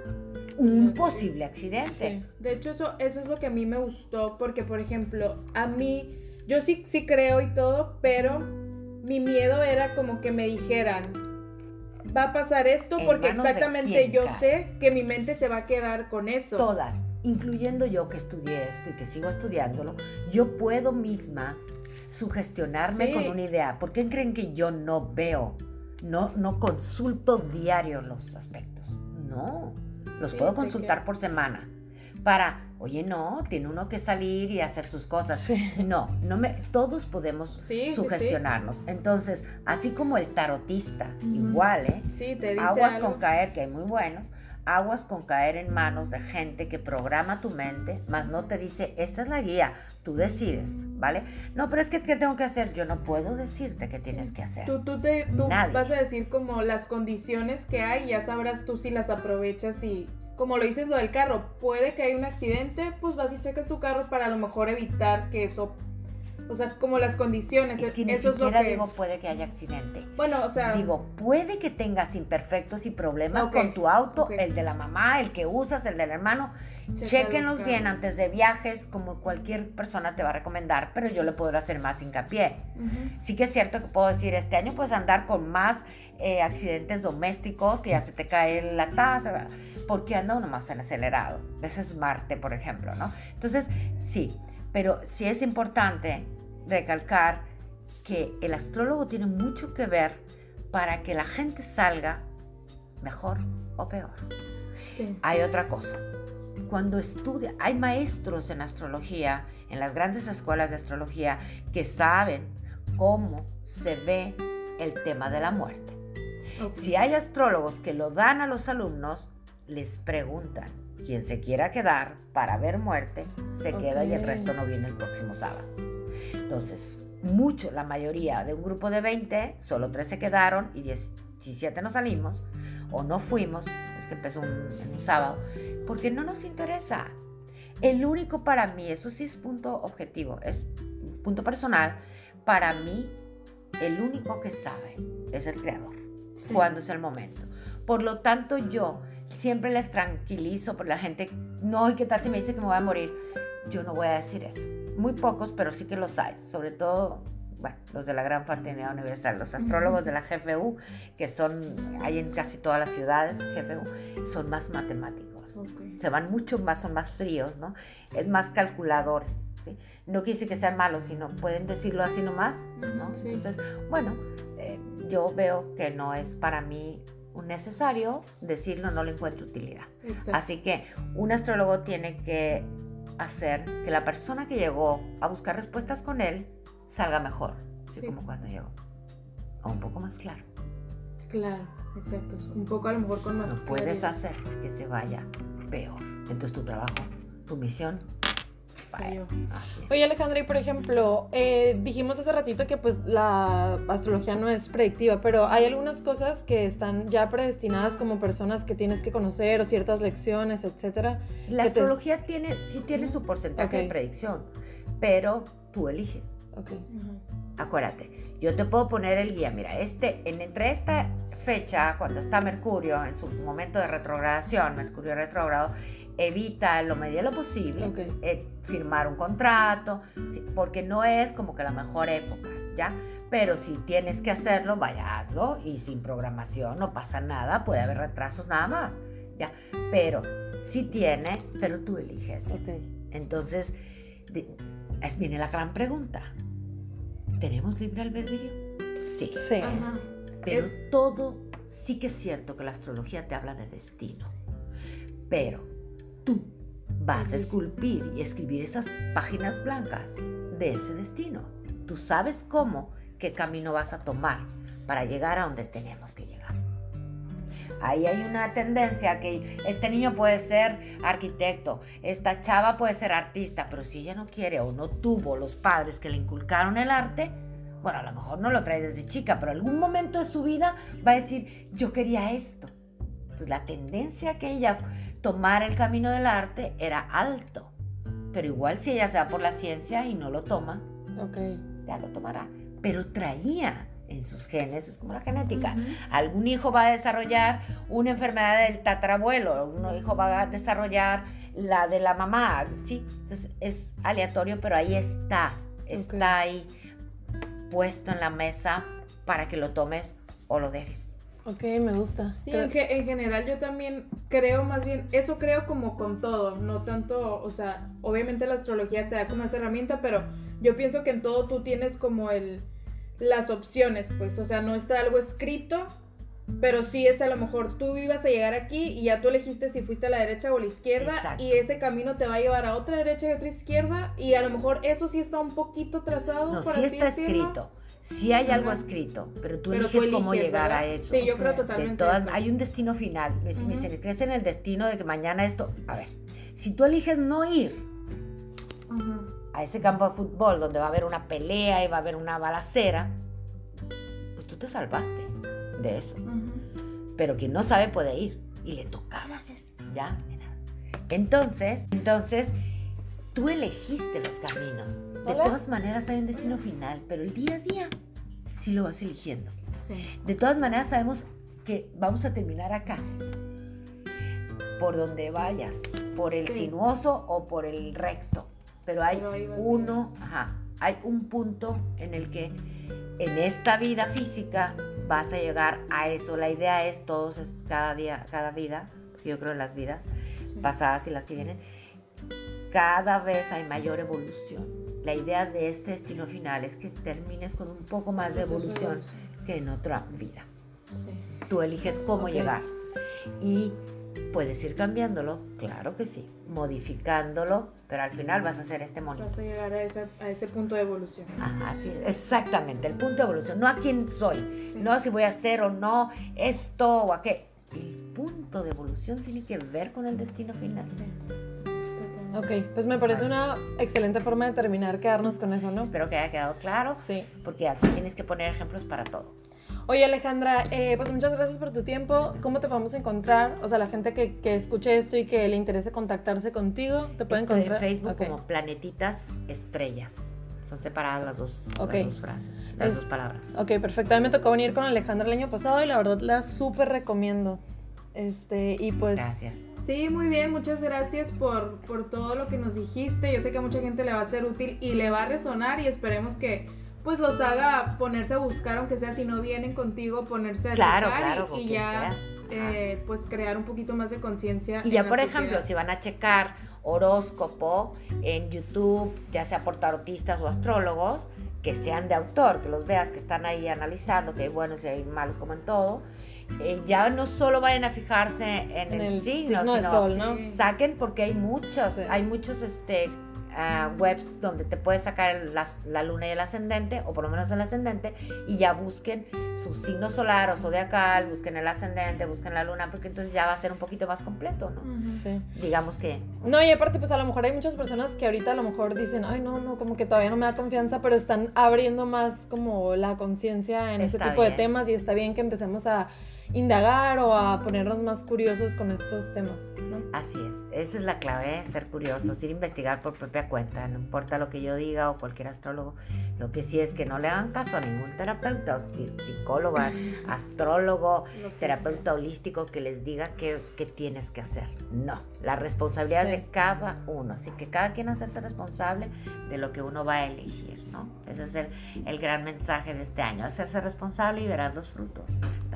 [SPEAKER 3] un posible accidente.
[SPEAKER 2] Sí. De hecho, eso, eso es lo que a mí me gustó, porque, por ejemplo, a mí, yo sí, sí creo y todo, pero mi miedo era como que me dijeran, va a pasar esto,
[SPEAKER 3] ¿En
[SPEAKER 2] porque exactamente yo
[SPEAKER 3] caes?
[SPEAKER 2] sé que mi mente se va a quedar con eso.
[SPEAKER 3] Todas, incluyendo yo que estudié esto y que sigo estudiándolo, yo puedo misma sugestionarme
[SPEAKER 2] Sí.
[SPEAKER 3] con una idea. ¿Por qué creen que yo no veo, no, no consulto diario los aspectos? No, los
[SPEAKER 2] Sí,
[SPEAKER 3] puedo consultar por semana. para, oye, no, tiene uno que salir y hacer sus cosas.
[SPEAKER 1] Sí.
[SPEAKER 3] No, no me, todos podemos sugestionarnos. Entonces, así como el tarotista, igual, ¿eh?
[SPEAKER 2] Sí, te dice
[SPEAKER 3] Aguas
[SPEAKER 2] algo.
[SPEAKER 3] con caer, que hay muy buenos. Aguas con caer en manos de gente que programa tu mente, más no te dice, esta es la guía, tú decides, ¿vale? No, pero es que, ¿qué tengo que hacer? Yo no puedo decirte qué tienes que hacer.
[SPEAKER 2] Tú, tú, te, tú vas a decir como las condiciones que hay, ya sabrás tú si las aprovechas y como lo dices lo del carro, puede que haya un accidente, pues vas y checas tu carro para a lo mejor evitar que eso, o sea, como las condiciones,
[SPEAKER 3] Es que ni
[SPEAKER 2] eso es lo
[SPEAKER 3] siquiera
[SPEAKER 2] que...
[SPEAKER 3] digo puede que haya accidente.
[SPEAKER 2] bueno, o sea,
[SPEAKER 3] Digo, puede que tengas imperfectos y problemas
[SPEAKER 2] Ok,
[SPEAKER 3] con tu auto,
[SPEAKER 2] ok.
[SPEAKER 3] el de la mamá, el que usas, el del hermano.
[SPEAKER 2] checa
[SPEAKER 3] Chequenlos
[SPEAKER 2] los
[SPEAKER 3] bien
[SPEAKER 2] carros.
[SPEAKER 3] antes de viajes, como cualquier persona te va a recomendar, pero yo le podré hacer más hincapié.
[SPEAKER 2] Ujú.
[SPEAKER 3] Sí que es cierto que puedo decir, este año puedes andar con más eh, accidentes domésticos, que ya se te cae la taza, ¿verdad? porque anda uno más en acelerado. Ese es Marte, por ejemplo, ¿no? Entonces, sí, pero sí es importante recalcar que el astrólogo tiene mucho que ver para que la gente salga mejor o peor.
[SPEAKER 2] Sí.
[SPEAKER 3] Hay otra cosa. Cuando estudia, hay maestros en astrología, en las grandes escuelas de astrología, que saben cómo se ve el tema de la muerte. Si hay astrólogos que lo dan a los alumnos, les preguntan, quien se quiera quedar para ver muerte, se queda y el resto no viene el próximo sábado. Entonces, mucho, la mayoría de un grupo de 20, solo 3 se quedaron y 17 nos salimos, o no fuimos, es que empezó un, en un sábado, porque no nos interesa. El único para mí, eso sí es punto objetivo, es punto personal, para mí, el único que sabe es el creador
[SPEAKER 2] Sí.
[SPEAKER 3] cuándo es el momento. Por lo tanto, yo siempre les tranquilizo por la gente, no, ¿y qué tal si me dice que me voy a morir? Yo no voy a decir eso. Muy pocos, pero sí que los hay. Sobre todo, bueno, los de la Gran Fraternidad Universal, los astrólogos de la GFU, que son, hay en casi todas las ciudades, GFU, son más matemáticos.
[SPEAKER 2] Ok.
[SPEAKER 3] Se van mucho más, son más fríos, ¿no? Es más calculadores, ¿sí? No quiere decir que sean malos, sino pueden decirlo así nomás, ¿no?
[SPEAKER 2] Sí.
[SPEAKER 3] Entonces, bueno, eh, yo veo que no es para mí necesario decirlo, no le encuentro utilidad.
[SPEAKER 2] Exacto.
[SPEAKER 3] Así que un astrólogo tiene que hacer que la persona que llegó a buscar respuestas con él salga mejor, así
[SPEAKER 2] Sí.
[SPEAKER 3] como cuando llegó. O un poco más claro.
[SPEAKER 2] Claro, exacto. Un poco a lo mejor con más
[SPEAKER 3] No puedes hacer que se vaya peor. Entonces tu trabajo, tu misión,
[SPEAKER 1] Oye Alejandra, y por ejemplo, eh, dijimos hace ratito que pues la astrología no es predictiva, pero hay algunas cosas que están ya predestinadas como personas que tienes que conocer o ciertas lecciones, etcétera.
[SPEAKER 3] La
[SPEAKER 1] que te-
[SPEAKER 3] astrología tiene, sí tiene su porcentaje de
[SPEAKER 1] Ok.
[SPEAKER 3] predicción, pero tú eliges. Acuérdate, yo te puedo poner el guía. Mira, este, en, entre esta fecha, cuando está Mercurio en su momento de retrogradación, Mercurio retrógrado, evita en lo medida de lo posible eh, firmar un contrato, porque no es como que la mejor época, ¿ya? Pero si tienes que hacerlo, vaya, hazlo y sin programación no pasa nada, puede haber retrasos nada más, ¿ya? Pero sí tiene, pero tú eliges.
[SPEAKER 1] Ok.
[SPEAKER 3] Entonces, de- es, viene la gran pregunta. ¿Tenemos libre albedrío? Sí.
[SPEAKER 1] Sí.
[SPEAKER 2] Ajá.
[SPEAKER 3] Pero
[SPEAKER 2] Es-
[SPEAKER 3] todo sí que es cierto que la astrología te habla de destino. Pero tú vas a esculpir y escribir esas páginas blancas de ese destino. Tú sabes cómo, qué camino vas a tomar para llegar a donde tenemos que llegar. Ahí hay una tendencia que este niño puede ser arquitecto, esta chava puede ser artista, pero si ella no quiere o no tuvo los padres que le inculcaron el arte, bueno, a lo mejor no lo trae desde chica, pero algún momento de su vida va a decir, yo quería esto. Entonces la tendencia que ella tomara el camino del arte era alto, pero igual si ella se va por la ciencia y no lo toma,
[SPEAKER 1] Ok.
[SPEAKER 3] ya lo tomará. Pero traía en sus genes, es como la genética. Algún hijo va a desarrollar una enfermedad del tatarabuelo, un hijo va a desarrollar la de la mamá, ¿sí? Entonces es aleatorio, pero ahí está, está ahí puesto en la mesa para que lo tomes o lo dejes.
[SPEAKER 1] Ok, me gusta.
[SPEAKER 2] Sí,
[SPEAKER 1] Creo-
[SPEAKER 2] en, ge- en general yo también creo más bien, eso creo como con todo, no tanto, o sea, obviamente la astrología te da como esa herramienta, pero yo pienso que en todo tú tienes como el, las opciones, pues, o sea, no está algo escrito, Pero sí es a lo mejor tú ibas a llegar aquí y ya tú elegiste si fuiste a la derecha o a la izquierda
[SPEAKER 3] Exacto.
[SPEAKER 2] y ese camino te va a llevar a otra derecha y otra izquierda y a lo mejor eso sí está un poquito trazado.
[SPEAKER 3] No,
[SPEAKER 2] por
[SPEAKER 3] sí
[SPEAKER 2] así
[SPEAKER 3] está
[SPEAKER 2] decirlo.
[SPEAKER 3] escrito. Sí hay algo escrito, pero tú
[SPEAKER 2] Pero
[SPEAKER 3] eliges
[SPEAKER 2] tú
[SPEAKER 3] cómo
[SPEAKER 2] eliges,
[SPEAKER 3] llegar a eso.
[SPEAKER 2] Sí, yo creo.
[SPEAKER 3] De
[SPEAKER 2] totalmente
[SPEAKER 3] todas,
[SPEAKER 2] eso.
[SPEAKER 3] hay un destino final. Me- me
[SPEAKER 2] Ujú.
[SPEAKER 3] se crees en el destino de que mañana esto. A ver, si tú eliges no ir a ese campo de fútbol donde va a haber una pelea y va a haber una balacera, pues tú te salvaste de eso. Pero quien no sabe puede ir y le tocaba. ¿Ya? Entonces, entonces, tú elegiste los caminos. De
[SPEAKER 1] Hola.
[SPEAKER 3] todas maneras hay un destino final, pero el día a día sí lo vas eligiendo.
[SPEAKER 2] Sí.
[SPEAKER 3] De todas maneras sabemos que vamos a terminar acá. Por donde vayas, por el
[SPEAKER 2] Sí.
[SPEAKER 3] sinuoso o por el recto. Pero hay
[SPEAKER 2] Pero
[SPEAKER 3] uno, ajá, hay un punto en el que en esta vida física vas a llegar a eso. La idea es todos, cada día, cada vida, yo creo en las vidas
[SPEAKER 2] Sí.
[SPEAKER 3] pasadas y las que vienen, cada vez hay mayor evolución. La idea de este destino final es que termines con un poco más de
[SPEAKER 2] de
[SPEAKER 3] evolución que en otra vida.
[SPEAKER 2] Sí.
[SPEAKER 3] Tú eliges cómo llegar. Y puedes ir cambiándolo, claro que sí, modificándolo, pero al final vas a hacer este monito.
[SPEAKER 2] Vas a llegar a ese, a ese punto de evolución.
[SPEAKER 3] Ajá, sí, exactamente, el punto de evolución, no a quién soy,
[SPEAKER 2] Sí.
[SPEAKER 3] no si voy a hacer o no esto o aquello. El punto de evolución tiene que ver con el destino final.
[SPEAKER 2] Sí.
[SPEAKER 1] Ok, pues me parece una excelente forma de terminar, quedarnos con eso, ¿no?
[SPEAKER 3] Espero que haya quedado claro,
[SPEAKER 1] Sí.
[SPEAKER 3] porque aquí tienes que poner ejemplos para todo.
[SPEAKER 1] Oye Alejandra, eh, pues muchas gracias por tu tiempo. ¿Cómo te podemos encontrar? O sea, la gente que, que escuche esto y que le interese contactarse contigo, ¿te puede
[SPEAKER 3] Estoy
[SPEAKER 1] encontrar?
[SPEAKER 3] en Facebook
[SPEAKER 1] Ok.
[SPEAKER 3] como Planetitas Estrellas. Son separadas las dos, las
[SPEAKER 1] Ok.
[SPEAKER 3] dos frases, las
[SPEAKER 1] Es-
[SPEAKER 3] dos palabras.
[SPEAKER 1] Ok, perfecto. A mí me tocó venir con Alejandra el año pasado y la verdad la súper recomiendo. Este, y pues...
[SPEAKER 3] Gracias.
[SPEAKER 2] Sí, muy bien, muchas gracias por, por todo lo que nos dijiste. Yo sé que a mucha gente le va a ser útil y le va a resonar y esperemos que pues los haga ponerse a buscar, aunque sea si no vienen contigo, ponerse a
[SPEAKER 3] Claro, claro,
[SPEAKER 2] y, ya eh, pues crear un poquito más de conciencia.
[SPEAKER 3] Y ya, por
[SPEAKER 2] sociedad.
[SPEAKER 3] ejemplo, si van a checar horóscopo en YouTube, ya sea por tarotistas o astrólogos, que sean de autor, que los veas que están ahí analizando, que hay buenos y hay malos como en todo, eh, ya no solo vayan a fijarse en,
[SPEAKER 1] En
[SPEAKER 3] el,
[SPEAKER 1] el
[SPEAKER 3] signo,
[SPEAKER 1] signo
[SPEAKER 3] sino
[SPEAKER 1] sol, ¿no?
[SPEAKER 3] Saquen porque hay muchos,
[SPEAKER 1] Sí.
[SPEAKER 3] hay muchos este, ah, webs donde te puedes sacar el- la, la luna y el ascendente, o por lo menos el ascendente, y ya busquen su signo solar o zodiacal, busquen el ascendente, busquen la luna, porque entonces ya va a ser un poquito más completo, ¿no?
[SPEAKER 1] Sí.
[SPEAKER 3] Digamos que
[SPEAKER 1] No, y aparte, pues a lo mejor hay muchas personas que ahorita a lo mejor dicen, ay, no, no, como que todavía no me da confianza, pero están abriendo más como la conciencia en ese tipo de temas y está bien que empecemos a indagar o a ponernos más curiosos con estos temas, ¿no?
[SPEAKER 3] Así es, esa es la clave, ser curiosos, ir a investigar por propia cuenta, no importa lo que yo diga o cualquier astrólogo, lo que sí es que no le hagan caso a ningún terapeuta, psicóloga, astrólogo, terapeuta holístico que les diga qué, qué tienes que hacer. No, la responsabilidad
[SPEAKER 1] Sí.
[SPEAKER 3] es de cada uno, así que cada quien hacerse responsable de lo que uno va a elegir, ¿no? Ese es el, el gran mensaje de este año, hacerse responsable y verás los frutos.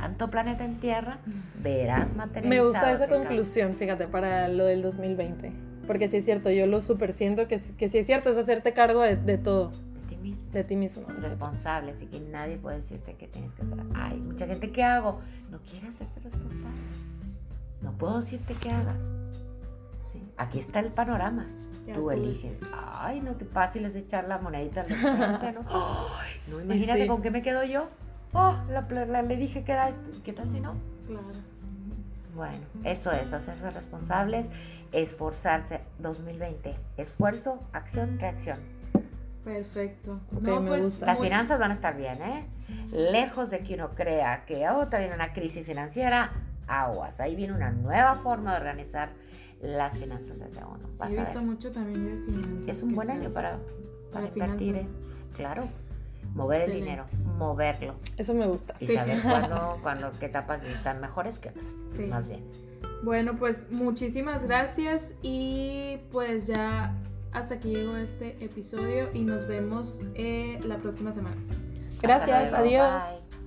[SPEAKER 3] Tanto planeta en tierra, verás materializados.
[SPEAKER 1] Me gusta esa conclusión, fíjate, para lo del 2020. Porque sí es cierto, yo lo súper siento que, que sí es cierto, es hacerte cargo de, de todo,
[SPEAKER 3] de ti mismo.
[SPEAKER 1] de ti mismo.
[SPEAKER 3] responsable, así que nadie puede decirte qué tienes que hacer. Hay mucha gente que hago, no quiere hacerse responsable. No puedo decirte qué hagas. Sí, Aquí está el panorama.
[SPEAKER 2] Ya
[SPEAKER 3] Tú eliges. Ay, no, qué fácil es echar la monedita al ¿no? Ay, no, imagínate
[SPEAKER 1] sí.
[SPEAKER 3] con qué me quedo yo. Oh, la, la- le dije que era esto. ¿Y ¿Qué tal si no?
[SPEAKER 2] Claro.
[SPEAKER 3] Bueno, eso es, hacerse responsables, esforzarse. 2020, esfuerzo, acción, reacción.
[SPEAKER 2] Perfecto.
[SPEAKER 1] Ok,
[SPEAKER 2] no,
[SPEAKER 1] me
[SPEAKER 2] pues,
[SPEAKER 1] gusta.
[SPEAKER 3] Las
[SPEAKER 2] muy-
[SPEAKER 3] finanzas van a estar bien, ¿eh? Lejos de que uno crea que ahora viene una crisis financiera, aguas. Ahí viene una nueva forma de organizar las finanzas desde uno.
[SPEAKER 2] He
[SPEAKER 3] a
[SPEAKER 2] visto mucho también de finanzas.
[SPEAKER 3] Es un buen año para, para
[SPEAKER 2] para
[SPEAKER 3] invertir, ¿eh? Claro. Mover el dinero, moverlo.
[SPEAKER 1] Eso me gusta.
[SPEAKER 3] Y
[SPEAKER 2] Sí.
[SPEAKER 3] saber cuándo, cuándo, qué etapas están mejores que otras.
[SPEAKER 2] Sí.
[SPEAKER 3] Más bien.
[SPEAKER 2] Bueno, pues muchísimas gracias y pues ya hasta aquí llegó este episodio y nos vemos eh, la próxima semana.
[SPEAKER 1] Gracias,
[SPEAKER 3] luego,
[SPEAKER 1] adiós.
[SPEAKER 3] bye.